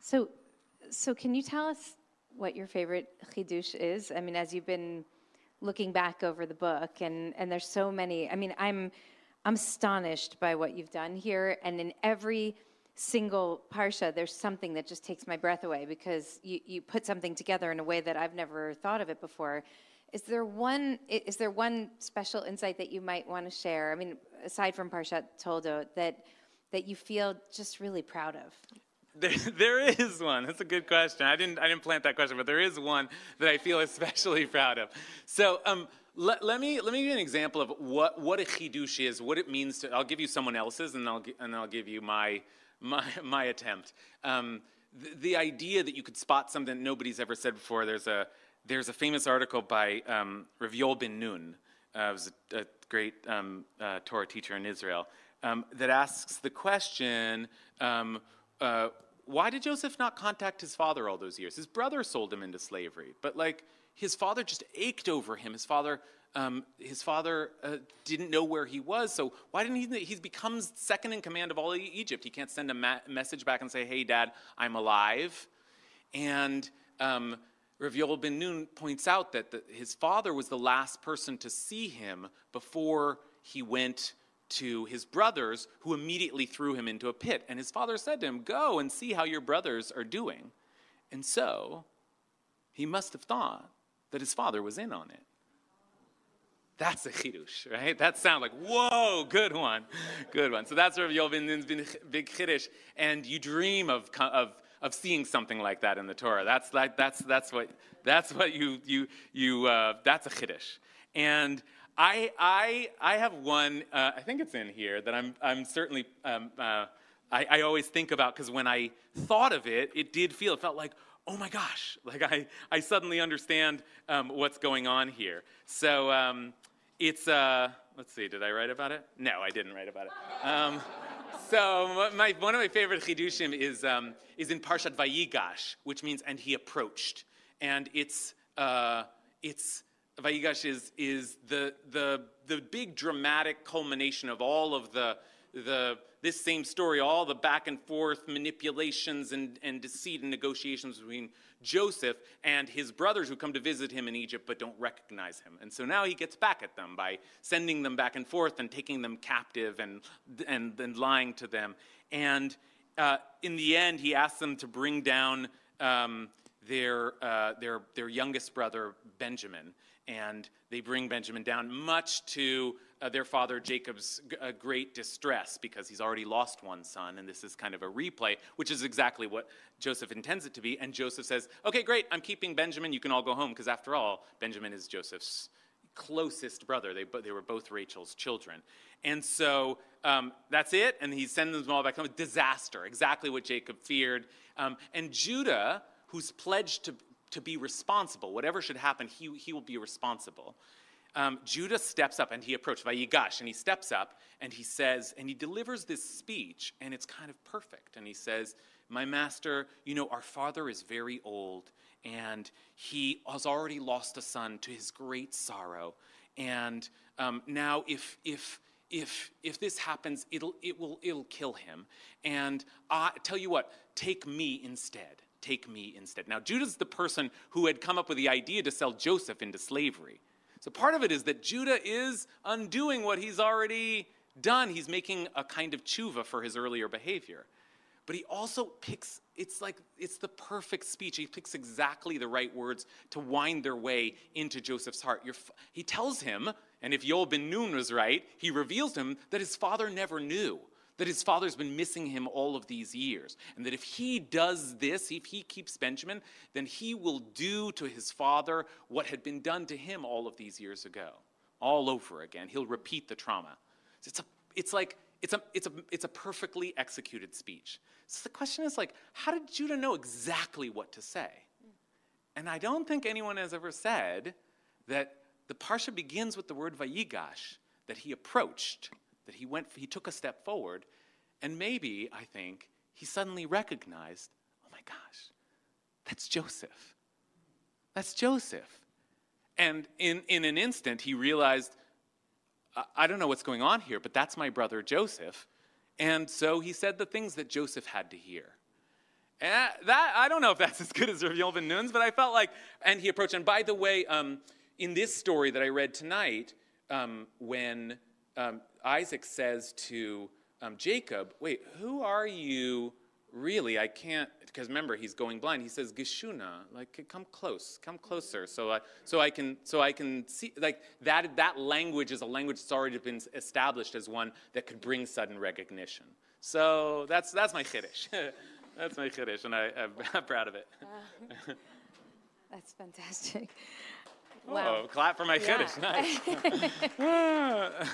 So so can you tell us what your favorite chidush is? I mean, as you've been looking back over the book and and there's so many. I mean, I'm I'm astonished by what you've done here and in every single parsha there's something that just takes my breath away because you, you put something together in a way that I've never thought of it before. Is there one is there one special insight that you might want to share? I mean, aside from Parshat Toldot, that that you feel just really proud of? There, there is one. That's a good question. I didn't I didn't plant that question, but there is one that I feel especially proud of. So um, let, let, me let me give you an example of what what a chidush is, what it means to. I'll give you someone else's, and I'll and I'll give you my my my attempt. Um, the, the idea that you could spot something that nobody's ever said before. There's a there's a famous article by um, Rav Yoel Ben Nun uh, was a, a great um, uh, Torah teacher in Israel, um, that asks the question um, uh, why did Joseph not contact his father all those years? His brother sold him into slavery, but like his father just ached over him. His father. Um, his father uh, didn't know where he was, so why didn't he? He becomes second in command of all Egypt. He can't send a ma- message back and say, "Hey, Dad, I'm alive." And um, Rav Yoel ben Nun points out that the, his father was the last person to see him before he went to his brothers, who immediately threw him into a pit. And his father said to him, Go and see how your brothers are doing. And so he must have thought that his father was in on it. That's a chidush, right? That sounds like, whoa, good one, good one. So that's Rav Nun's big chidush. And you dream of, of of seeing something like that in the Torah. That's like that's that's what that's what you you you uh, that's a chiddush. And I I I have one. Uh, I think it's in here that I'm I'm certainly um, uh, I, I always think about because when I thought of it, it did feel it felt like oh my gosh, like I I suddenly understand um, what's going on here. So um, it's uh, let's see, did I write about it? No, I didn't write about it. Um, so my, one of my favorite chidushim is, um, is in Parshat Vayigash, which means and he approached, and it's uh, it's Vayigash is is the the the big dramatic culmination of all of the the this same story, all the back and forth manipulations and, and deceit and negotiations between Joseph and his brothers who come to visit him in Egypt but don't recognize him. And so now he gets back at them by sending them back and forth and taking them captive and, and, and lying to them. And uh, in the end, he asks them to bring down um, their, uh, their, their youngest brother, Benjamin. And they bring Benjamin down, much to uh, their father Jacob's g- uh, great distress because he's already lost one son, and this is kind of a replay, which is exactly what Joseph intends it to be. And Joseph says, Okay, great, I'm keeping Benjamin, you can all go home, because after all, Benjamin is Joseph's closest brother. They, they were both Rachel's children. And so um, that's it, and he sends them all back home. Disaster, exactly what Jacob feared. Um, and Judah, who's pledged to, to be responsible, whatever should happen, he, he will be responsible um, Judah steps up and he approaches Vayigash, and he steps up and he says, and he delivers this speech, and it's kind of perfect. And he says, My master, you know, our father is very old, and he has already lost a son to his great sorrow. And um, now, if, if, if, if this happens, it'll, it will, it'll kill him. And I tell you what, take me instead. Take me instead. Now, Judah's the person who had come up with the idea to sell Joseph into slavery. So part of it is that Judah is undoing what he's already done. He's making a kind of tshuva for his earlier behavior. But he also picks, it's like, it's the perfect speech. He picks exactly the right words to wind their way into Joseph's heart. he tells him, and if Yoel ben Nun was right, he reveals to him that his father never knew that his father's been missing him all of these years. And that if he does this, if he keeps Benjamin, then he will do to his father what had been done to him all of these years ago, all over again. He'll repeat the trauma. It's, a, it's like, it's a, it's, a, it's a perfectly executed speech. So the question is like, how did Judah know exactly what to say? And I don't think anyone has ever said that the parsha begins with the word vayigash, that he approached, that he went, he took a step forward, and maybe, I think, he suddenly recognized, oh my gosh, that's Joseph. That's Joseph. And in, in an instant, he realized, I, don't know what's going on here, but that's my brother Joseph. And so he said the things that Joseph had to hear. And that, I don't know if that's as good as ben Nun's, but I felt like, and he approached. And by the way, um, in this story that I read tonight, um, when um, Isaac says to um, Jacob, Wait, who are you really? I can't, because remember, he's going blind. He says, Geshuna, like, come close, come closer, so I, so I can, so I can see, like, that, that language is a language that's already been established as one that could bring sudden recognition. So that's, that's my chiddush. that's my chiddush, and I, am proud of it. Uh, that's fantastic. Wow. Oh, clap for my yeah.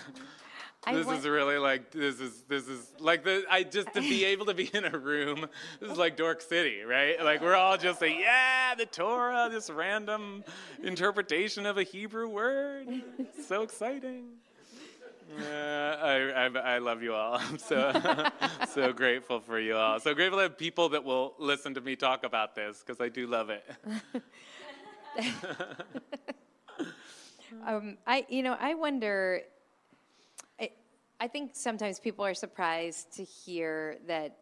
Nice. This is really like this is this is like the I just to be able to be in a room. This is like Dork City, right? Like we're all just like, yeah, the Torah, this random interpretation of a Hebrew word. It's so exciting. Uh, I, I I love you all. I'm so so grateful for you all. So grateful to have people that will listen to me talk about this because I do love it. Um, I, you know, I wonder. I, I think sometimes people are surprised to hear that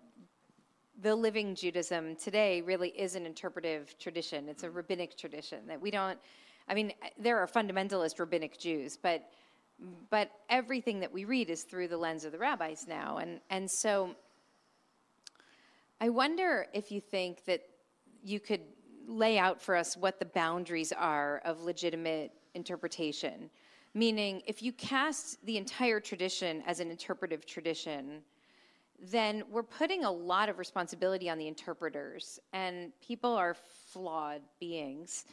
the living Judaism today really is an interpretive tradition. It's a rabbinic tradition that we don't. I mean, there are fundamentalist rabbinic Jews, but but everything that we read is through the lens of the rabbis now, and and so. I wonder if you think that you could lay out for us what the boundaries are of legitimate interpretation. Meaning, if you cast the entire tradition as an interpretive tradition, then we're putting a lot of responsibility on the interpreters, and people are flawed beings.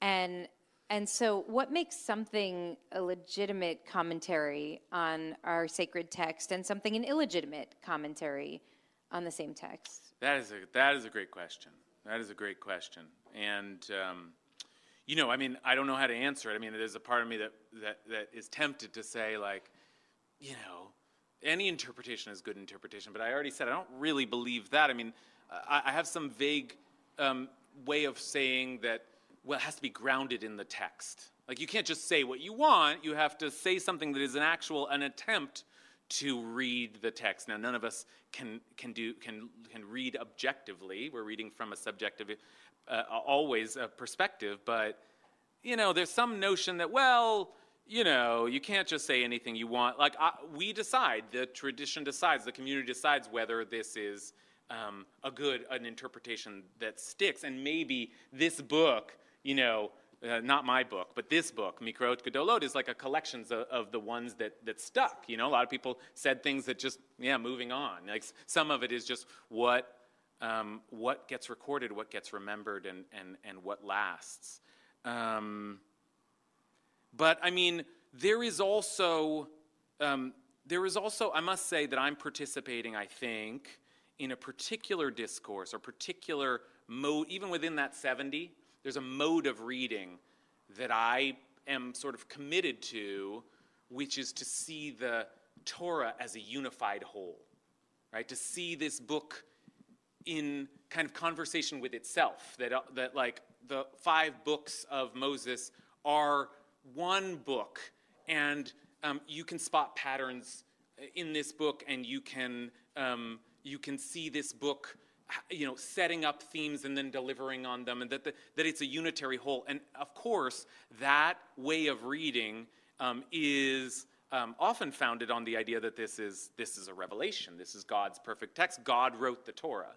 And and so, what makes something a legitimate commentary on our sacred text and something an illegitimate commentary on the same text? That is a that is a great question. That is a great question, and um, you know, I mean, I don't know how to answer it. I mean, there's a part of me that that that is tempted to say like, you know, any interpretation is good interpretation, but I already said I don't really believe that. I mean, I, I have some vague um, way of saying that. Well, it has to be grounded in the text. Like you can't just say what you want. You have to say something that is an actual an attempt to read the text. Now, none of us can can do can can read objectively. We're reading from a subjective, uh, always a perspective. But you know, there's some notion that well, you know, you can't just say anything you want. Like I, we decide, the tradition decides, the community decides whether this is um, a good an interpretation that sticks. And maybe this book, you know, uh, not my book, but this book, Mikraot Gedolot, is like a collection of, of, the ones that, that stuck. You know, a lot of people said things that just, yeah, moving on. Like some of it is just what, um, what gets recorded, what gets remembered, and, and, and what lasts. Um, but I mean, there is also, um, there is also, I must say that I'm participating, I think, in a particular discourse or particular mode, even within that 70, there's a mode of reading that I am sort of committed to, which is to see the Torah as a unified whole, right? To see this book in kind of conversation with itself, that, uh, that like the five books of Moses are one book, and um, you can spot patterns in this book, and you can, um, you can see this book you know, setting up themes and then delivering on them, and that, the, that it's a unitary whole. And of course, that way of reading um, is um, often founded on the idea that this is, this is a revelation. This is God's perfect text. God wrote the Torah.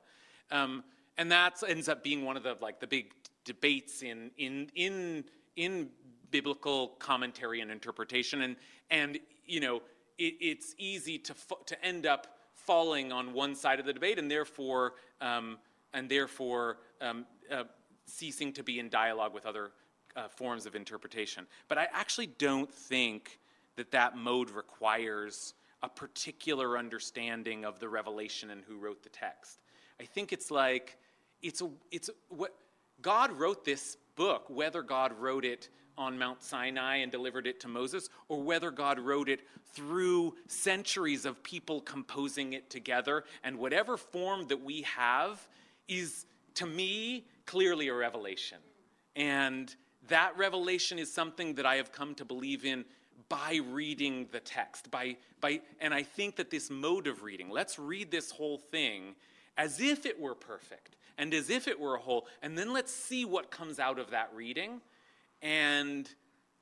Um, and that ends up being one of the, like, the big debates in, in, in, in biblical commentary and interpretation. And, and you know, it, it's easy to, to end up falling on one side of the debate and therefore, um, and therefore um, uh, ceasing to be in dialogue with other uh, forms of interpretation. But I actually don't think that that mode requires a particular understanding of the revelation and who wrote the text. I think it's like, it's a, it's a, what, God wrote this book, whether God wrote it on Mount Sinai and delivered it to Moses, or whether God wrote it through centuries of people composing it together. And whatever form that we have is, to me, clearly a revelation. And that revelation is something that I have come to believe in by reading the text. By, by, and I think that this mode of reading, let's read this whole thing as if it were perfect and as if it were a whole, and then let's see what comes out of that reading and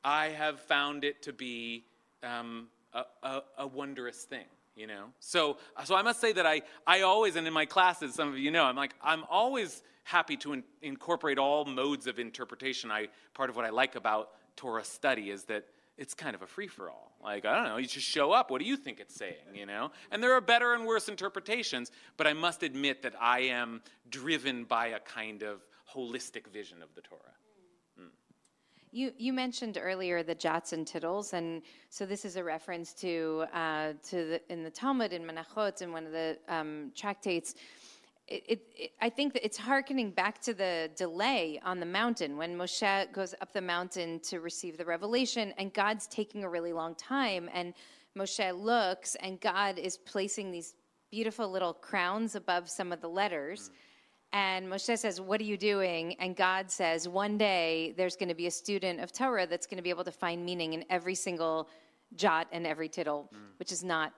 I have found it to be um, a, a, a, wondrous thing, you know. So, so I must say that I, I always, and in my classes, some of you know, I'm like, I'm always happy to in, incorporate all modes of interpretation. I part of what I like about Torah study is that it's kind of a free for all. Like, I don't know, you just show up. What do you think it's saying, you know? And there are better and worse interpretations, but I must admit that I am driven by a kind of holistic vision of the Torah. You, you mentioned earlier the jots and tittles, and so this is a reference to uh, to the, in the Talmud in Menachot in one of the um, tractates. It, it, it, I think that it's hearkening back to the delay on the mountain when Moshe goes up the mountain to receive the revelation, and God's taking a really long time. And Moshe looks, and God is placing these beautiful little crowns above some of the letters. Mm and Moshe says, What are you doing? And God says, One day there's going to be a student of Torah that's going to be able to find meaning in every single jot and every tittle, mm. which is not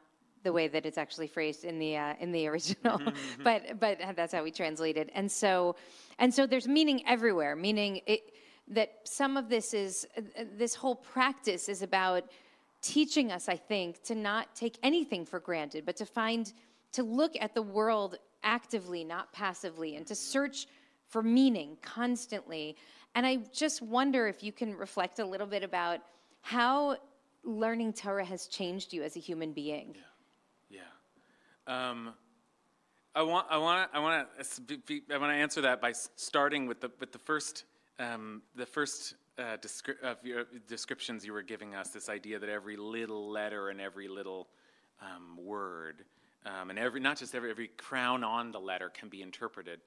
the way that it's actually phrased in the uh, in the original, but but that's how we translated. And so, and so there's meaning everywhere. Meaning it, that some of this is uh, this whole practice is about teaching us, I think, to not take anything for granted, but to find to look at the world actively, not passively, and to search for meaning constantly. And I just wonder if you can reflect a little bit about how learning Torah has changed you as a human being. Yeah. Um, I want, I want, I want to, I want to answer that by starting with the, with the first, um, the first uh, descri- of your descriptions you were giving us. This idea that every little letter and every little um, word um, and every, not just every, every crown on the letter can be interpreted.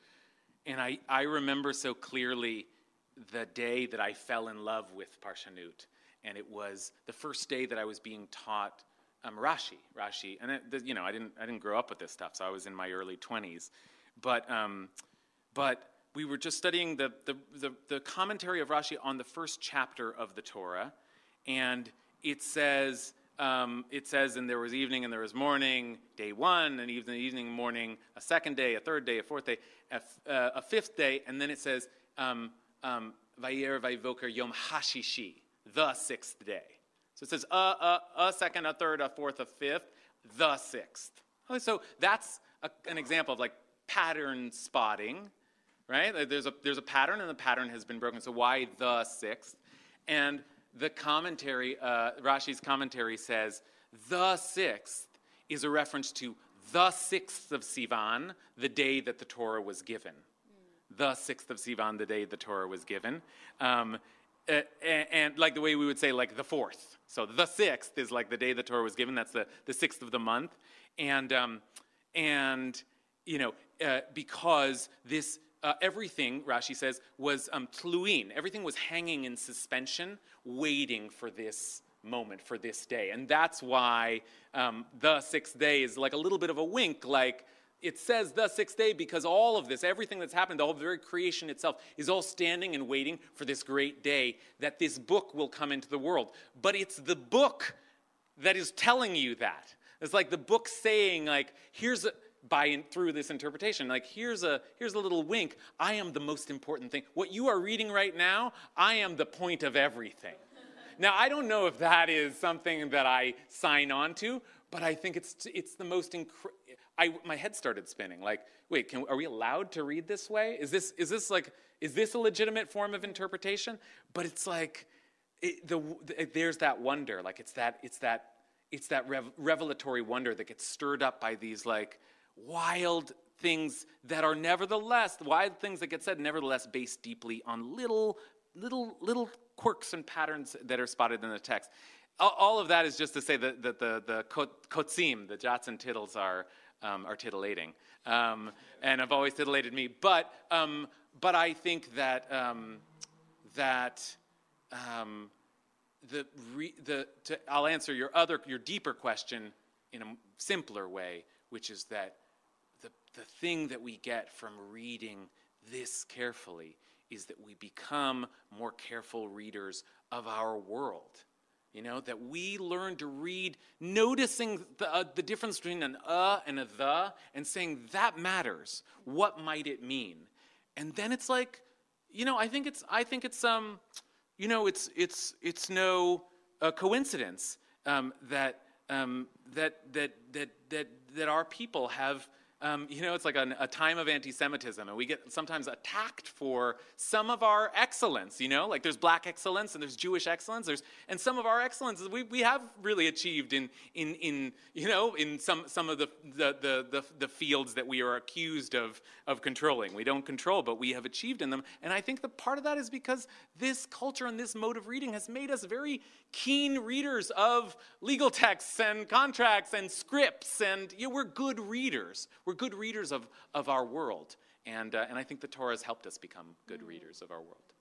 And I, I remember so clearly the day that I fell in love with Parshanut. And it was the first day that I was being taught um, Rashi. Rashi, and it, you know, I didn't, I didn't grow up with this stuff, so I was in my early 20s. But, um, but we were just studying the, the, the, the commentary of Rashi on the first chapter of the Torah, and it says um, it says, and there was evening and there was morning, day one, and evening, evening, morning, a second day, a third day, a fourth day, a, uh, a fifth day, and then it says, um, um, Vayer Vayvoker Yom Hashishi, the sixth day. So it says a, a, a second, a third, a fourth, a fifth, the sixth. So that's a, an example of like pattern spotting, right? There's a, there's a pattern and the pattern has been broken. So why the sixth? And the commentary, uh, Rashi's commentary says, the sixth is a reference to the sixth of Sivan, the day that the Torah was given. Mm. The sixth of Sivan, the day the Torah was given. Um, uh, and, and, like the way we would say, like the fourth. So the sixth is like the day the Torah was given. That's the, the sixth of the month. And, um, and you know, uh, because this uh, everything, Rashi says, was um, tluin. Everything was hanging in suspension, waiting for this moment, for this day. And that's why um, the sixth day is like a little bit of a wink, like it says the sixth day because all of this, everything that's happened, the whole very creation itself, is all standing and waiting for this great day that this book will come into the world. But it's the book that is telling you that. It's like the book saying, like, here's a by through this interpretation like here's a here's a little wink i am the most important thing what you are reading right now i am the point of everything now i don't know if that is something that i sign on to but i think it's it's the most incre- I, my head started spinning. Like wait can, are we allowed to read this way? Is this is this like is this a legitimate form of interpretation? But it's like it, the, the, there's that wonder. Like it's that it's that it's that rev- revelatory wonder that gets stirred up by these like wild things that are nevertheless, wild things that get said, nevertheless based deeply on little, little, little quirks and patterns that are spotted in the text. All of that is just to say that, that the, the kotzim, the jots and tittles, are, um, are titillating. Um, and have always titillated me. But, um, but I think that, um, that um, the, re, the, to, I'll answer your other, your deeper question in a simpler way, which is that the thing that we get from reading this carefully is that we become more careful readers of our world. You know, that we learn to read, noticing the, uh, the difference between an uh and a the, and saying that matters. What might it mean? And then it's like, you know, I think it's, I think it's, um, you know, it's, it's, it's no uh, coincidence um, that, um, that, that, that, that, that our people have um, you know, it's like an, a time of anti Semitism, and we get sometimes attacked for some of our excellence, you know? Like there's black excellence and there's Jewish excellence, there's, and some of our excellence we, we have really achieved in, in, in, you know, in some, some of the, the, the, the, the fields that we are accused of, of controlling. We don't control, but we have achieved in them. And I think the part of that is because this culture and this mode of reading has made us very keen readers of legal texts and contracts and scripts, and you know, we're good readers. We're good readers of, of our world. And, uh, and I think the Torah has helped us become good readers of our world.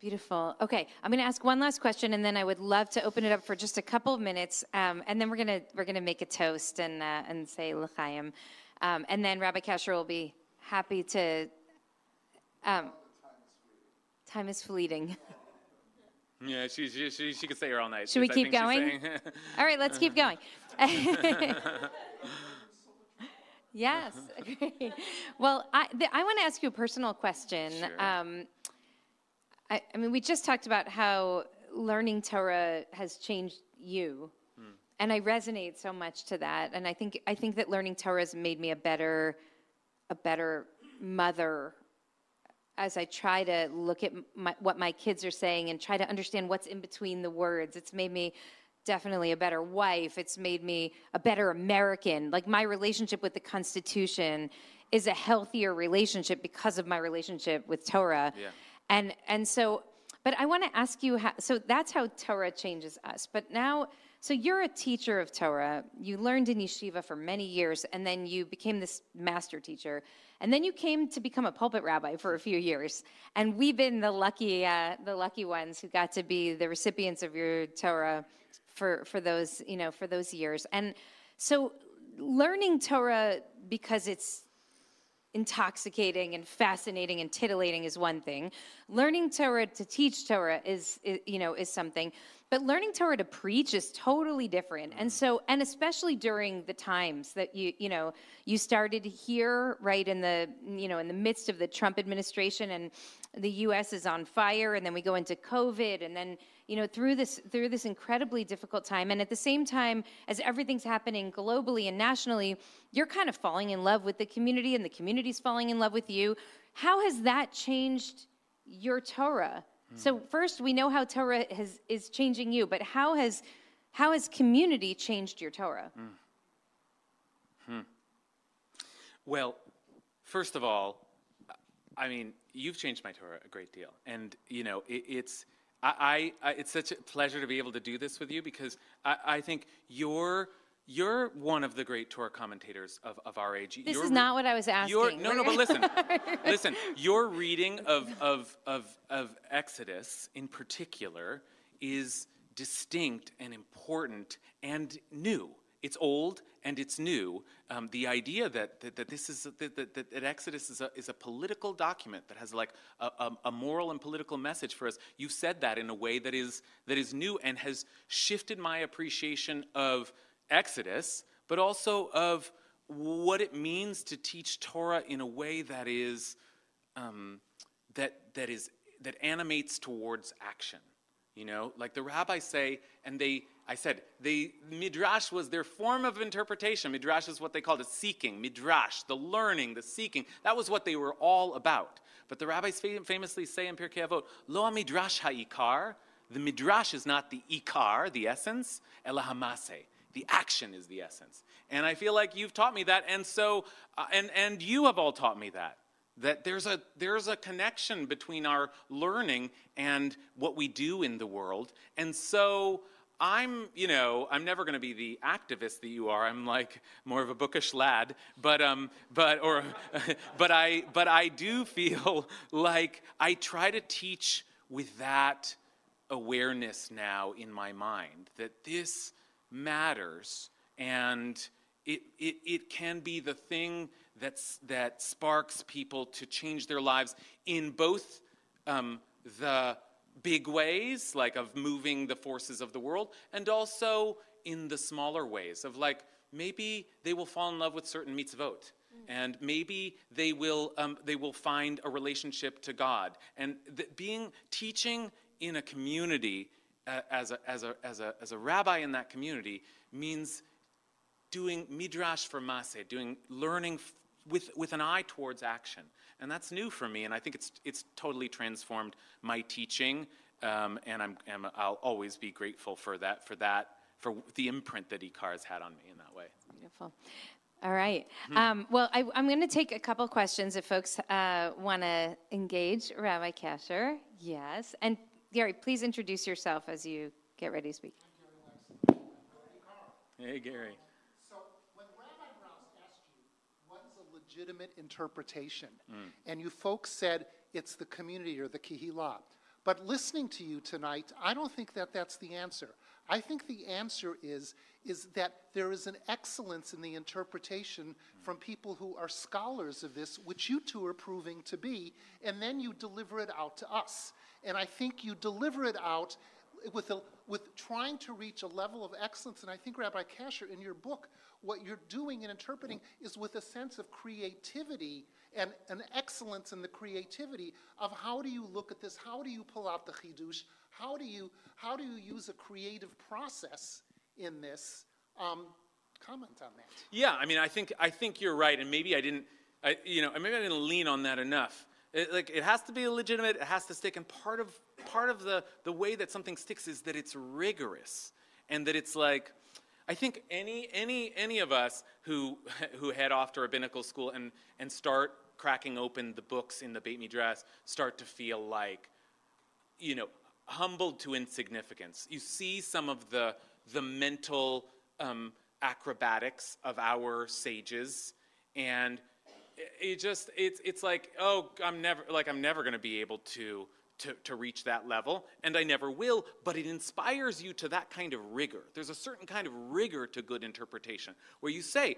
Beautiful. Okay, I'm going to ask one last question, and then I would love to open it up for just a couple of minutes, um, and then we're going to we're going to make a toast and uh, and say l'chaim, um, and then Rabbi Kasher will be happy to. Um, time is fleeting. Yeah, she, she, she, she could stay here all night. Should we keep going? All right, let's keep going. yes. great. Well, I, I want to ask you a personal question. Sure. Um, I, I mean, we just talked about how learning Torah has changed you, Hmm. and I resonate so much to that. And I think I think that learning Torah has made me a better a better mother as I try to look at my, what my kids are saying and try to understand what's in between the words. It's made me definitely a better wife. It's made me a better American. Like my relationship with the Constitution is a healthier relationship because of my relationship with Torah. Yeah. And and so, but I want to ask you how. So that's how Torah changes us. But now, so you're a teacher of Torah. You learned in yeshiva for many years, and then you became this master teacher. And then you came to become a pulpit rabbi for a few years, and we've been the lucky, uh, the lucky ones who got to be the recipients of your Torah for for those, you know, for those years. And so, learning Torah because it's intoxicating and fascinating and titillating is one thing. Learning Torah to teach Torah is, is, you know is something, but learning Torah to preach is totally different. And so and especially during the times that you you know you started here right in the you know in the midst of the Trump administration and the US is on fire and then we go into COVID and then you know through this through this incredibly difficult time. And at the same time as everything's happening globally and nationally you're kind of falling in love with the community and the community's falling in love with you. How has that changed your torah? Hmm. So first we know how torah has, is changing you but how has how has community changed your torah? Hmm. Hmm. Well, first of all, I mean, you've changed my Torah a great deal, and you know, it, it's I, I, it's such a pleasure to be able to do this with you because I, I think you're you're one of the great Torah commentators of, of our age. this You're is not what i was asking no, no, but listen, listen. Your reading of, of, of, of Exodus in particular is distinct and important and new. It's old and it's new. Um, the idea that, that, that this is that, that, that, Exodus is a, is a political document that has like a, a, a moral and political message for us. You've said that in a way that is that is new and has shifted my appreciation of Exodus, but also of what it means to teach Torah in a way that is um, that that is that animates towards action. You know, like the rabbis say, and they, I said, they midrash was their form of interpretation. Midrash is what they called a seeking. Midrash, the learning, the seeking. That was what they were all about. But the rabbis fam- famously say in Pirkei Avot, "Lo midrash ha'ikar." The midrash is not the ikar, the essence, ela hamase. The action is the essence. And I feel like you've taught me that, and so, uh, and and you have all taught me that that there's a there's a connection between our learning and what we do in the world and so i'm you know i'm never going to be the activist that you are. I'm like more of a bookish lad. But um but or but i but i do feel like i try to teach with that awareness now in my mind that this matters and it, it, it can be the thing that's, that sparks people to change their lives in both um, the big ways, like of moving the forces of the world, and also in the smaller ways of like maybe they will fall in love with certain mitzvot. And maybe they will, um, they will find a relationship to God. And being teaching in a community uh, as, a, as, a, as, a, as a rabbi in that community means doing midrash for maseh, doing learning f- with, with an eye towards action. And that's new for me, and I think it's, it's totally transformed my teaching, um, and I'm, and I'll always be grateful for that, for that, for the imprint that has had on me in that way. Beautiful. All right. Um, well, I, I'm going to take a couple questions if folks uh, want to engage Rabbi Kasher. Yes. And Gary, please introduce yourself as you get ready to speak. Hey, Gary. So when Rabbi Brous asked you, what is a legitimate interpretation? Mm. And you folks said it's the community or the kihila. But listening to you tonight, I don't think that that's the answer. I think the answer is, is that there is an excellence in the interpretation mm. from people who are scholars of this, which you two are proving to be, and then you deliver it out to us. And I think you deliver it out with, a, with trying to reach a level of excellence. And I think, Rabbi Kasher, in your book, what you're doing and interpreting is with a sense of creativity and an excellence in the creativity of how do you look at this? How do you pull out the chidush? How do you, how do you use a creative process in this? Um, comment on that. Yeah, I mean, I think I think you're right, and maybe I didn't, I, you know, maybe I didn't lean on that enough. It, like, it has to be legitimate. It has to stick, and part of part of the the way that something sticks is that it's rigorous, and that it's like, I think any any any of us who who head off to rabbinical school and and start cracking open the books in the Beit Midrash start to feel like, you know, humbled to insignificance. You see some of the the mental um, acrobatics of our sages, and it, just it's it's like oh I'm never like I'm never going to be able to. To, to reach that level, and I never will, but it inspires you to that kind of rigor. There's a certain kind of rigor to good interpretation where you say,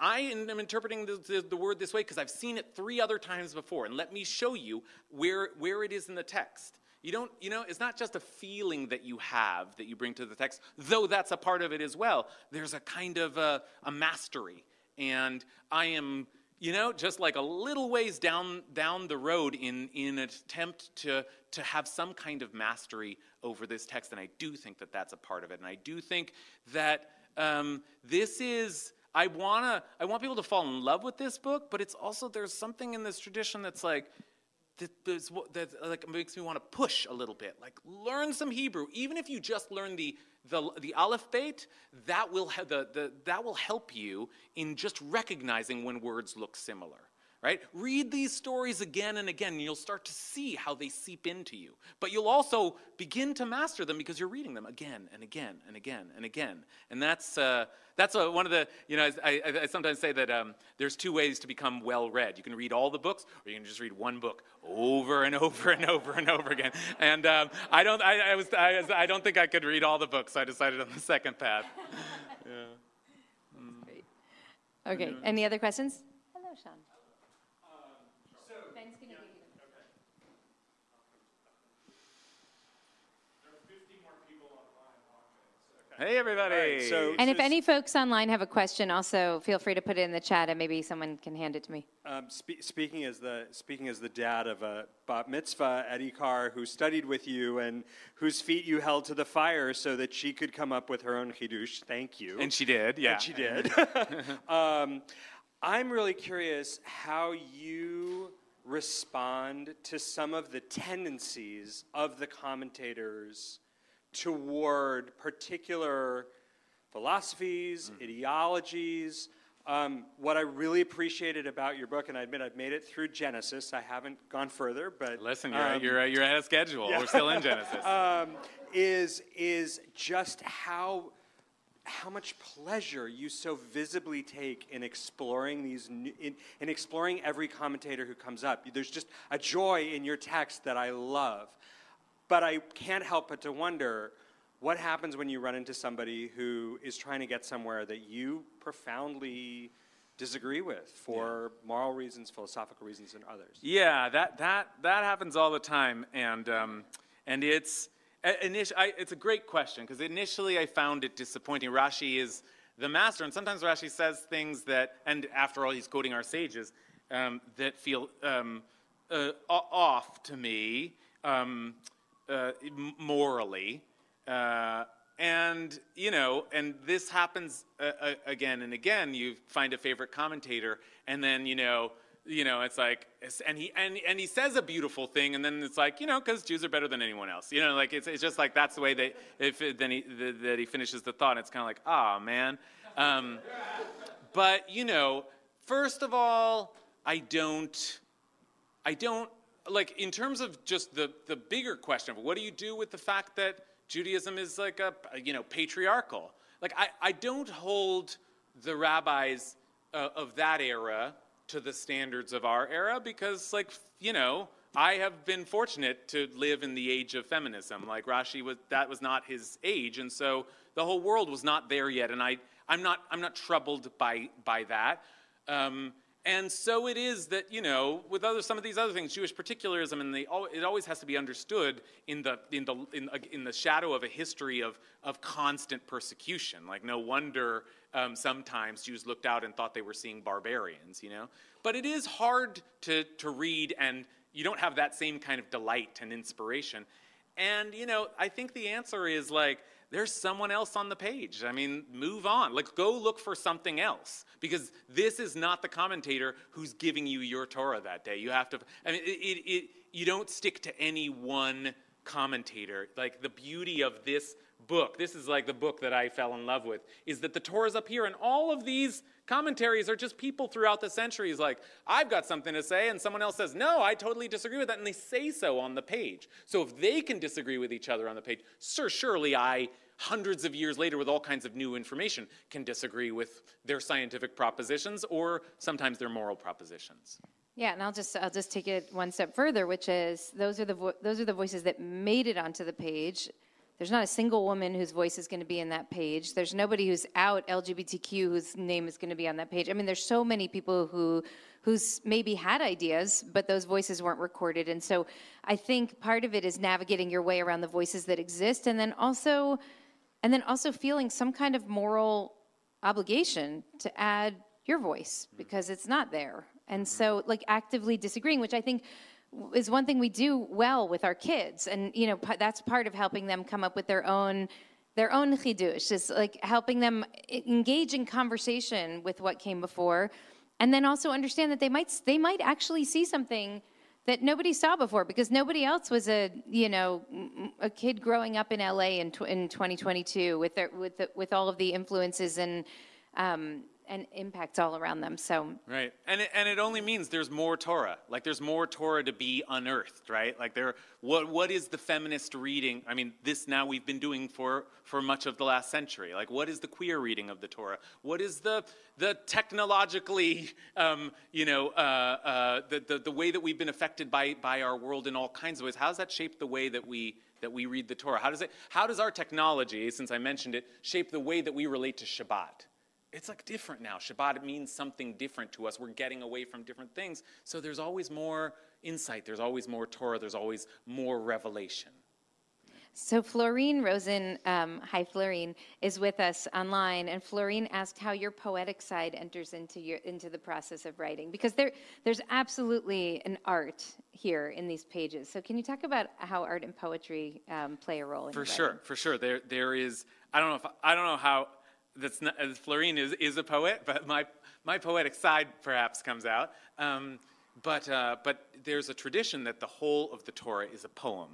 I am interpreting the, the, the word this way because I've seen it three other times before, and let me show you where, where it is in the text. You don't, you know, it's not just a feeling that you have that you bring to the text, though that's a part of it as well. There's a kind of a, a mastery. And I am, you know, just like a little ways down, down the road in, in an attempt to, to have some kind of mastery over this text. And I do think that that's a part of it. And I do think that um, this is. I wanna, I want people to fall in love with this book, but it's also there's something in this tradition that's like, that, that's that like makes me want to push a little bit. Like learn some Hebrew, even if you just learn the the, the Aleph Beit, that will the, the, that will help you in just recognizing when words look similar. Right? Read these stories again and again, and you'll start to see how they seep into you. But you'll also begin to master them because you're reading them again and again and again and again. And that's, uh, that's a, one of the, you know, I, I, I sometimes say that um, there's two ways to become well read. You can read all the books, or you can just read one book over and over and over and over again. And um, I, don't, I, I, was, I, was, I don't think I could read all the books, so I decided on the second path. Great. Okay. Any other questions? Hello, Sean. Ben's gonna give you the- Hey, everybody. so- And if any folks online have a question, also feel free to put it in the chat, and maybe someone can hand it to me. Um, spe- speaking as the speaking as the dad of a bat mitzvah, Eddie Carr, who studied with you and whose feet you held to the fire so that she could come up with her own chidush. Thank you. and she did, yeah. And she did. um, I'm really curious how you respond to some of the tendencies of the commentators toward particular philosophies, ideologies. Um, what I really appreciated about your book, and I admit I've made it through Genesis. I haven't gone further, but Listen, you're, um, you're, you're ahead of schedule. We're still in Genesis. um, is is just how how much pleasure you so visibly take in exploring these new, in, in exploring every commentator who comes up. There's just a joy in your text that I love, but I can't help but to wonder. What happens when you run into somebody who is trying to get somewhere that you profoundly disagree with for moral reasons, philosophical reasons, and others? Yeah, that that that happens all the time, and um, and it's it's a great question because initially I found it disappointing. Rashi is the master, and sometimes Rashi says things that, and after all, he's quoting our sages um, that feel um, uh, off to me um, uh, morally. Uh, and you know, and this happens uh, uh, again and again. You find a favorite commentator, and then you know, you know, it's like, and he and and he says a beautiful thing, and then it's like, you know, because Jews are better than anyone else. You know, like it's it's just like that's the way that if then he the, that he finishes the thought. And it's kind of like, ah, man. Um, but you know, first of all, I don't, I don't like in terms of just the the bigger question of what do you do with the fact that Judaism is like a you know patriarchal. Like I I don't hold the rabbis uh, of that era to the standards of our era because like you know I have been fortunate to live in the age of feminism. Like Rashi was that was not his age and so the whole world was not there yet and I I'm not I'm not troubled by by that. Um, and so it is that, you know, with other, some of these other things, Jewish particularism, and it always has to be understood in the, in, the, in, in the shadow of a history of, of constant persecution. Like, no wonder um, sometimes Jews looked out and thought they were seeing barbarians, you know? But it is hard to, to read, and you don't have that same kind of delight and inspiration. And, you know, I think the answer is like, there's someone else on the page. I mean, move on. Like, go look for something else because this is not the commentator who's giving you your Torah that day. You have to, I mean, it, it, it, you don't stick to any one commentator. Like, the beauty of this book, this is like the book that I fell in love with, is that the Torah's up here and all of these commentaries are just people throughout the centuries like, I've got something to say, and someone else says, No, I totally disagree with that, and they say so on the page. So if they can disagree with each other on the page, sir, surely I hundreds of years later with all kinds of new information can disagree with their scientific propositions or sometimes their moral propositions. Yeah, and I'll just I'll just take it one step further, which is those are the those are the voices that made it onto the page. There's not a single woman whose voice is going to be in that page. There's nobody who's out LGBTQ whose name is going to be on that page. I mean, there's so many people who who's maybe had ideas, but those voices weren't recorded. And so I think part of it is navigating your way around the voices that exist, and then also and then also feeling some kind of moral obligation to add your voice mm-hmm. because it's not there. And mm-hmm. so, like, actively disagreeing, which I think is one thing we do well with our kids. And, you know, that's part of helping them come up with their own their own chidush is like helping them engage in conversation with what came before and then also understand that they might they might actually see something that nobody saw before because nobody else was a you know a kid growing up in LA in, in 2022 with their, with the, with all of the influences and um, and impacts all around them. So right, and it, and it only means there's more Torah. Like there's more Torah to be unearthed, right? Like there, what what is the feminist reading? I mean, this now we've been doing for for much of the last century. Like what is the queer reading of the Torah? What is the the technologically, um, you know, uh, uh, the, the the way that we've been affected by by our world in all kinds of ways? How does that shape the way that we that we read the Torah? How does it? How does our technology, since I mentioned it, shape the way that we relate to Shabbat? It's like different now. Shabbat means something different to us. We're getting away from different things. So there's always more insight, there's always more Torah, there's always more revelation. So Florine Rosen, um, hi Florine, is with us online, and Florine asked how your poetic side enters into your into the process of writing, because there there's absolutely an art here in these pages. So can you talk about how art and poetry um, play a role? in For sure, for sure. There there is. I don't know if I don't know how that's not, Florine is, is a poet, but my, my poetic side perhaps comes out. Um, but, uh, but there's a tradition that the whole of the Torah is a poem.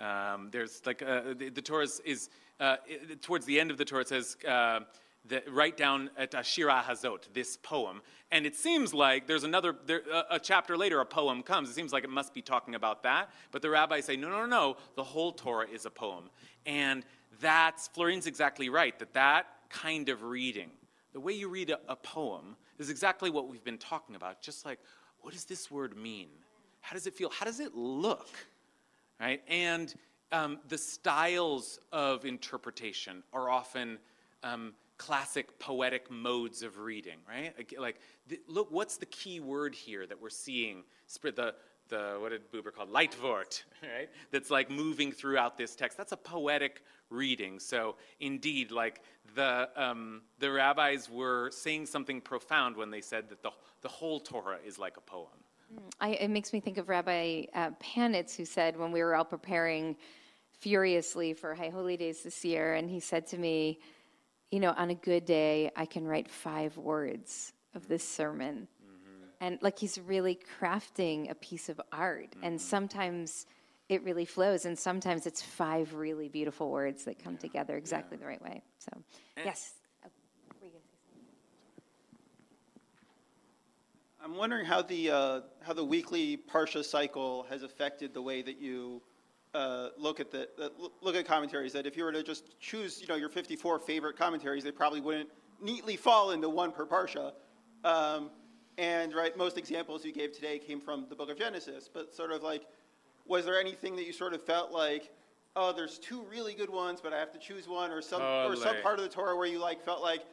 Um, there's like uh, the, the, Torah is, uh, it, towards the end of the Torah it says uh, that write down at Ashira Hazot this poem, and it seems like there's another there, a, chapter later a poem comes. It seems like it must be talking about that, but the rabbis say no, no, no, no. The whole Torah is a poem, and that's Florine's exactly right. That that kind of reading. The way you read a, a poem is exactly what we've been talking about. Just like, what does this word mean? How does it feel? How does it look? Right? And um, the styles of interpretation are often um, classic poetic modes of reading, right? Like, the, look, what's the key word here that we're seeing? The, the what did Buber call Leitwort, right? That's like moving throughout this text. That's a poetic reading. So indeed, like the um, the rabbis were saying something profound when they said that the the whole Torah is like a poem. Mm, I, it makes me think of Rabbi uh, Panitz, who said when we were all preparing furiously for High Holy Days this year, and he said to me, You know, on a good day, I can write five words of this sermon. Mm-hmm. And like he's really crafting a piece of art. Mm-hmm. And sometimes it really flows, and sometimes it's five really beautiful words that come together exactly yeah. the right way. So, and yes. I'm wondering how the uh, how the weekly parsha cycle has affected the way that you uh, look at the uh, look at commentaries. That if you were to just choose, you know, your 54 favorite commentaries, they probably wouldn't neatly fall into one per parsha. Um, and right, most examples you gave today came from the book of Genesis. But sort of like, was there anything that you sort of felt like, oh, there's two really good ones, but I have to choose one, or some or some part of the Torah where you like felt like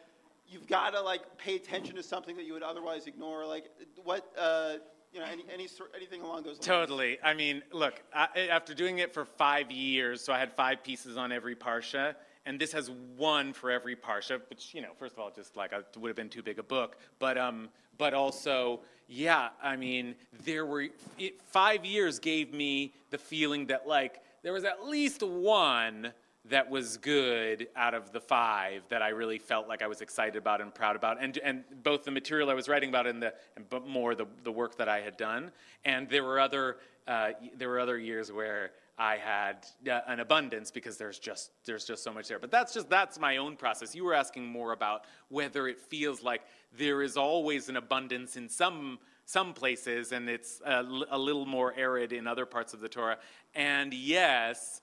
you've got to like pay attention to something that you would otherwise ignore. Like what, uh, you know, any, any anything along those lines. Totally. I mean, look, I, after doing it for five years, so I had five pieces on every parsha, and this has one for every parsha, which you know, first of all, just like it would have been too big a book, but um, but also, yeah, I mean, there were it, five years gave me the feeling that like there was at least one that was good out of the five that I really felt like I was excited about and proud about, and and both the material I was writing about and the and but more the the work that I had done, and there were other uh, there were other years where I had uh, an abundance because there's just there's just so much there. But that's just that's my own process. You were asking more about whether it feels like there is always an abundance in some some places and it's a, a little more arid in other parts of the Torah. And yes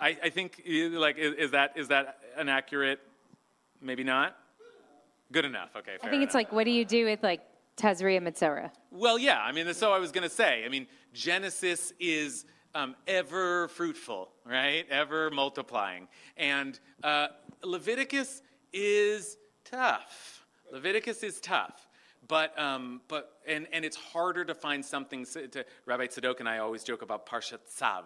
I, I think, like, is, is, that is that an accurate? Maybe not. Good enough. Okay. I think enough. it's like, what do you do with like Tazria Metzora? Well, yeah. I mean, so I was going to say. I mean, Genesis is um, ever fruitful, right? Ever multiplying, and uh, Leviticus is tough. Leviticus is tough. But, um, but and, and it's harder to find something. To, Rabbi Tzadok and I always joke about Parshat Tzav,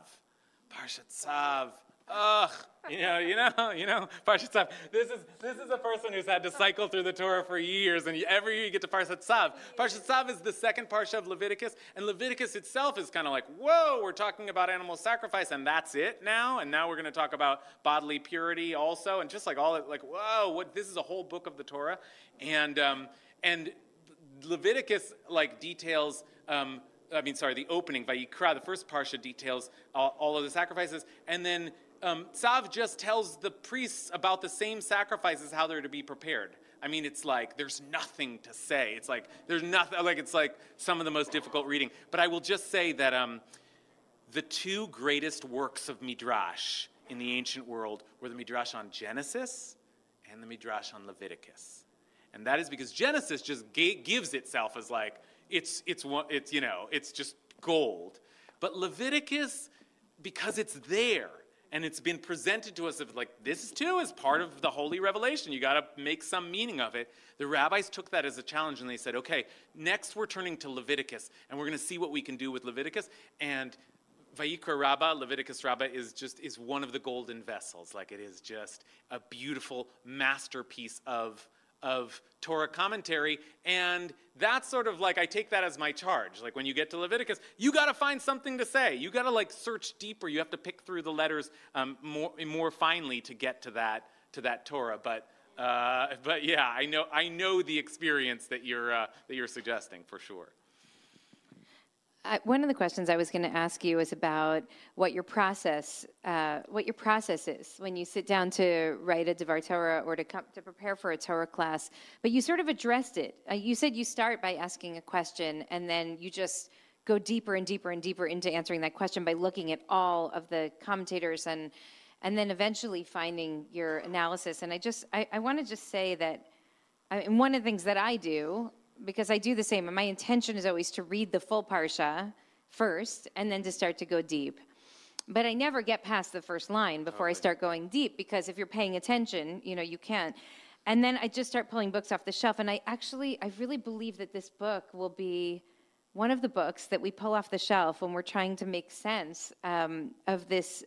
Parshat Tzav. Ugh, you know, you know, you know, Parshat. This is this is a person who's had to cycle through the Torah for years, and every year you get to Parshat Tzav. Parshat Tzav is the second parsha of Leviticus, and Leviticus itself is kind of like, whoa, we're talking about animal sacrifice, and that's it now, and now we're going to talk about bodily purity also, and just like all, like, whoa, what? This is a whole book of the Torah, and um, and Leviticus like details. Um, I mean, sorry, the opening, Vayikra, the first parsha details all, all of the sacrifices, and then um, just tells the priests about the same sacrifices, how they're to be prepared. I mean, it's like there's nothing to say. It's like there's nothing, like it's like some of the most difficult reading. But I will just say that um, the two greatest works of Midrash in the ancient world were the Midrash on Genesis and the Midrash on Leviticus. And that is because Genesis just gives itself as like, it's, it's, it's, you know, it's just gold. But Leviticus, because it's there and it's been presented to us of like this too is part of the holy revelation. You got to make some meaning of it. The rabbis took that as a challenge and they said okay next we're turning to leviticus and we're going to see what we can do with leviticus. And Vayikra Rabbah, Leviticus Rabbah, is just is one of the golden vessels. Like it is just a beautiful masterpiece of of Torah commentary. And that's sort of like, I take that as my charge. Like when you get to Leviticus, you got to find something to say. You got to like search deeper. You have to pick through the letters um, more, more finely to get to that, to that Torah. But, uh, but yeah, I know, I know the experience that you're, uh, that you're suggesting for sure one of the questions I was going to ask you is about what your process, uh, what your process is when you sit down to write a Devar Torah or to come, to prepare for a Torah class. But you sort of addressed it. Uh, you said you start by asking a question, and then you just go deeper and deeper and deeper into answering that question by looking at all of the commentators and and then eventually finding your analysis. And I just I, I want to just say that. I, and one of the things that I do because I do the same. And my intention is always to read the full parsha first and then to start to go deep. But I never get past the first line before I start going deep because if you're paying attention, you know, you can't. And then I just start pulling books off the shelf. And I actually, I really believe that this book will be one of the books that we pull off the shelf when we're trying to make sense um, of this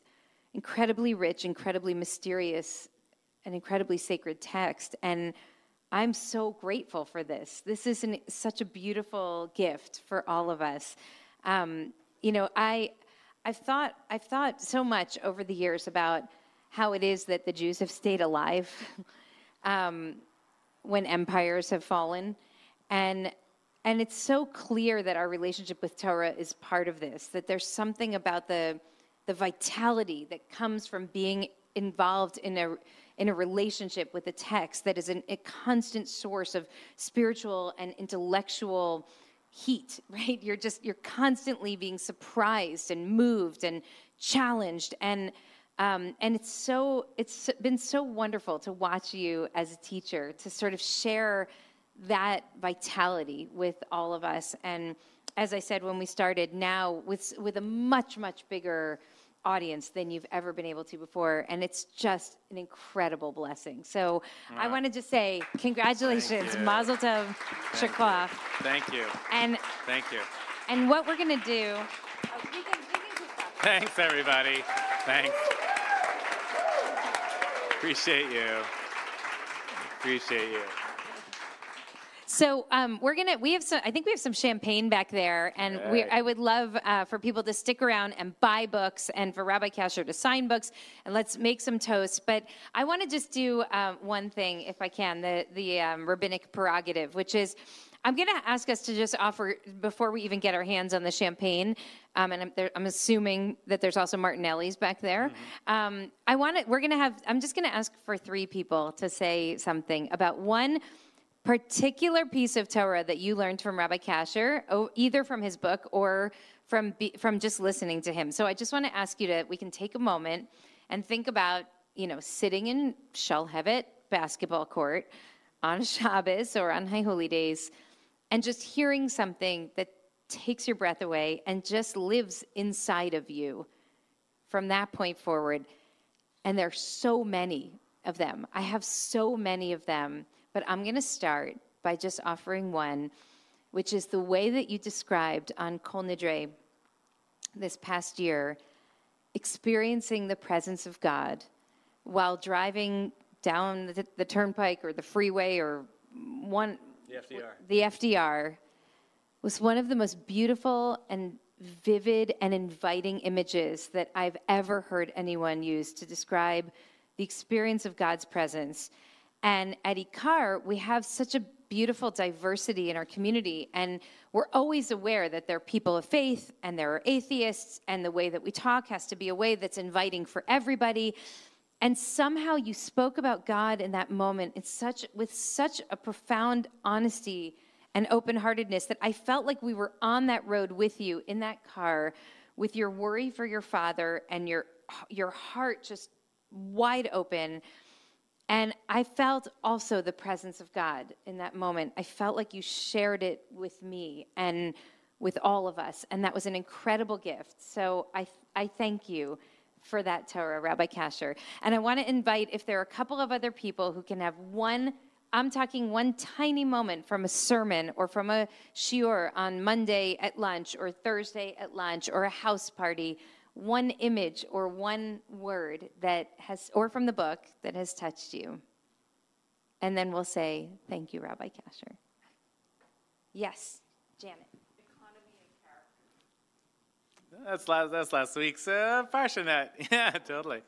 incredibly rich, incredibly mysterious, and incredibly sacred text. And I'm so grateful for this. This is an, such a beautiful gift for all of us. Um, you know, I, I've thought I've thought so much over the years about how it is that the Jews have stayed alive um, when empires have fallen, and and it's so clear that our relationship with Torah is part of this. That there's something about the the vitality that comes from being involved in a in a relationship with a text that is an, a constant source of spiritual and intellectual heat right? You're just you're constantly being surprised and moved and challenged. And um, and it's so it's been so wonderful to watch you as a teacher to sort of share that vitality with all of us. And as i said when we started now with with a much much bigger audience than you've ever been able to before and it's just an incredible blessing so i want to just say congratulations mazel tov shakwa Thank you. and Thank you. and what we're going to do oh, we can, we can. Thanks, everybody. Thanks. Appreciate you. Appreciate you. So um, we're gonna. We have some. I think we have some champagne back there, and we. I would love uh, for people to stick around and buy books, and for Rabbi Kasher to sign books, and let's make some toast. But I want to just do um, one thing, if I can, the the um, rabbinic prerogative, which is. I'm going to ask us to just offer before we even get our hands on the champagne, um, and I'm, there, I'm assuming that there's also Martinelli's back there. Um, I want to. We're going to have. I'm just going to ask for three people to say something about one particular piece of Torah that you learned from Rabbi Kasher, either from his book or from from just listening to him. So I just want to ask you to we can take a moment and think about you know sitting in Shalhevet basketball court on Shabbos or on High Holy Days, and just hearing something that takes your breath away and just lives inside of you from that point forward. And there are so many of them. I have so many of them, but I'm going to start by just offering one, which is the way that you described on Kol Nidre this past year, experiencing the presence of God while driving down the, the turnpike or the freeway or one The FDR. the FDR was one of the most beautiful and vivid and inviting images that I've ever heard anyone use to describe the experience of God's presence. And at Ikar, we have such a beautiful diversity in our community, and we're always aware that there are people of faith and there are atheists, and the way that we talk has to be a way that's inviting for everybody. And somehow you spoke about God in that moment in such with such a profound honesty and open-heartedness that I felt like we were on that road with you in that car with your worry for your father and your your heart just wide open. And I felt also the presence of God in that moment. I felt like you shared it with me and with all of us, and that was an incredible gift. So I I thank you for that Torah, Rabbi Kasher. And I want to invite if there are a couple of other people who can have one, I'm talking one tiny moment from a sermon or from a shiur on Monday at lunch or Thursday at lunch or a house party, one image or one word that has, or from the book that has touched you. And then we'll say, thank you, Rabbi Kasher. Yes, Janet. That's last. That's last week's uh, Parshanet. Yeah, totally.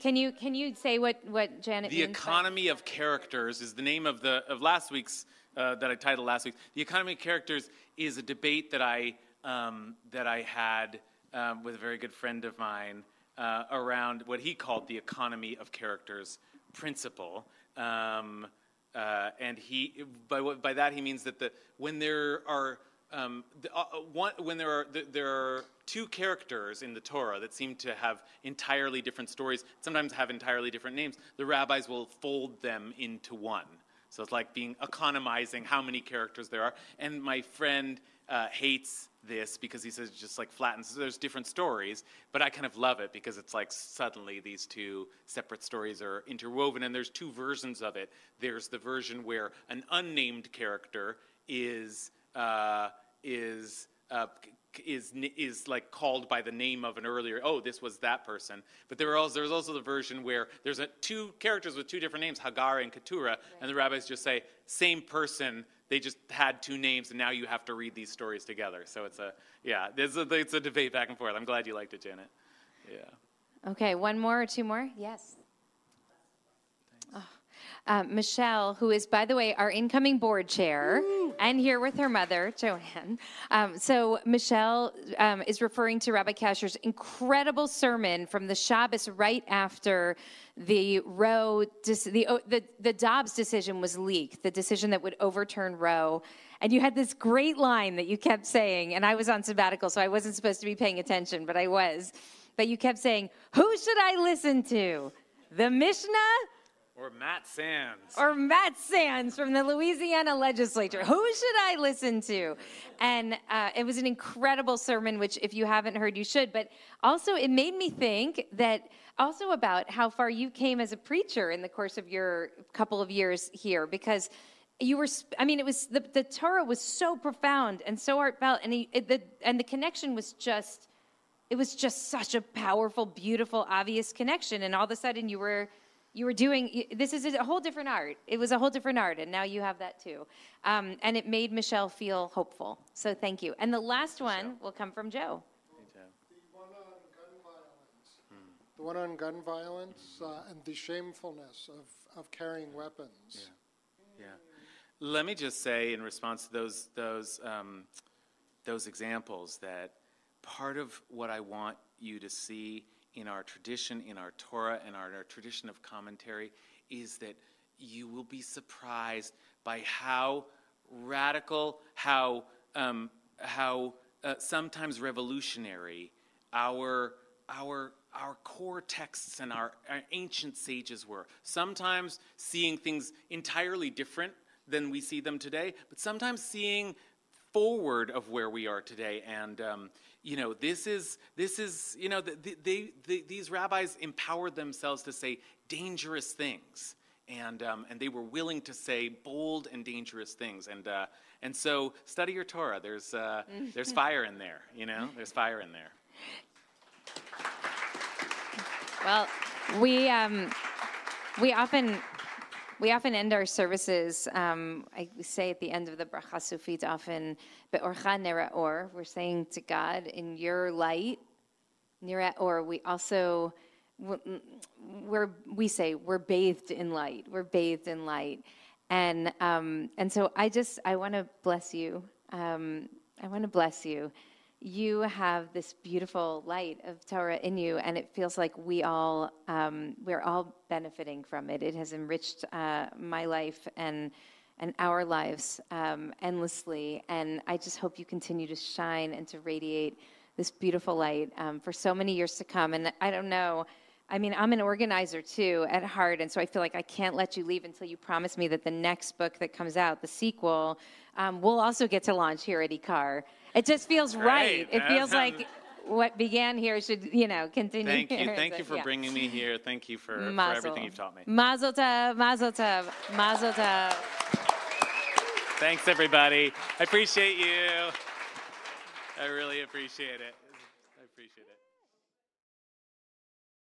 Can you, can you say what, what Janet The economy of characters is the name of the of last week's uh, that I titled last week. The economy of characters is a debate that I um, that I had um, with a very good friend of mine uh, around what he called the economy of characters principle. Um, uh, and he by by that he means that the when there are um, the, uh, one, when there are th- there are two characters in the Torah that seem to have entirely different stories, sometimes have entirely different names, the rabbis will fold them into one. So it's like being economizing how many characters there are. And my friend uh, hates this because he says it just like flattens. There's different stories, but I kind of love it because it's like suddenly these two separate stories are interwoven, and there's two versions of it. There's the version where an unnamed character is uh, is uh, is is like called by the name of an earlier. Oh, this was that person. But there also, there's also the version where there's a, two characters with two different names, Hagar and Keturah, and the rabbis just say same person, they just had two names, and now you have to read these stories together. So it's a yeah, there's a, it's a debate back and forth. I'm glad you liked it, Janet. Yeah. Okay, one more or two more? Yes. Oh, uh, Michelle, who is, by the way, our incoming board chair, and here with her mother, Joanne. Um, so, Michelle um, is referring to Rabbi Kasher's incredible sermon from the Shabbos right after the Roe, the, the, the Dobbs decision was leaked, the decision that would overturn Roe. And you had this great line that you kept saying, and I was on sabbatical, so I wasn't supposed to be paying attention, but I was. But you kept saying, Who should I listen to? The Mishnah or Matt Sands. Or Matt Sands from the Louisiana legislature. Who should I listen to? And uh, it was an incredible sermon, which, if you haven't heard, you should. But also, it made me think that also about how far you came as a preacher in the course of your couple of years here, because you were i mean it was the, the torah was so profound and so heartfelt and he, it, the, and the connection was just it was just such a powerful beautiful obvious connection and all of a sudden you were you were doing this is a whole different art. It was a whole different art and now you have that too. Um, and it made michelle feel hopeful. So thank you. And the last one will come from joe. The one on gun violence uh, and the shamefulness of, of carrying weapons. Yeah. yeah. Let me just say, in response to those those um, those examples, that part of what I want you to see in our tradition, in our Torah, and our, our tradition of commentary is that you will be surprised by how radical, how, um, how uh, sometimes revolutionary our, our, our core texts and our, our ancient sages were. Sometimes seeing things entirely different than we see them today, but sometimes seeing forward of where we are today. And um, you know, this is this is you know, the, they, they, these rabbis empowered themselves to say dangerous things, and um, and they were willing to say bold and dangerous things. And uh, and so study your Torah. There's uh, there's fire in there. You know, there's fire in there. Well, we um, we often we often end our services, um, I say at the end of the Bracha Sufit often, we're saying to God, in your light, or, we also, we're, we say, we're bathed in light. We're bathed in light. And, um, and so I just, I want to bless you. Um, I want to bless you you have this beautiful light of Torah in you, and it feels like we all um, we're all benefiting from it. It has enriched uh, my life and and our lives um, endlessly, and I just hope you continue to shine and to radiate this beautiful light um, for so many years to come. And I don't know. I mean, I'm an organizer too at heart, and so I feel like I can't let you leave until you promise me that the next book that comes out, the sequel, um, we'll also get to launch here at IKAR. It just feels right. It feels like what began here should, you know, continue. Thank you. here, Thank but you for yeah. bringing me here. Thank you for, for everything you've taught me. Mazel tov, mazel tov, mazel tov. Thanks, everybody. I appreciate you. I really appreciate it. I appreciate it.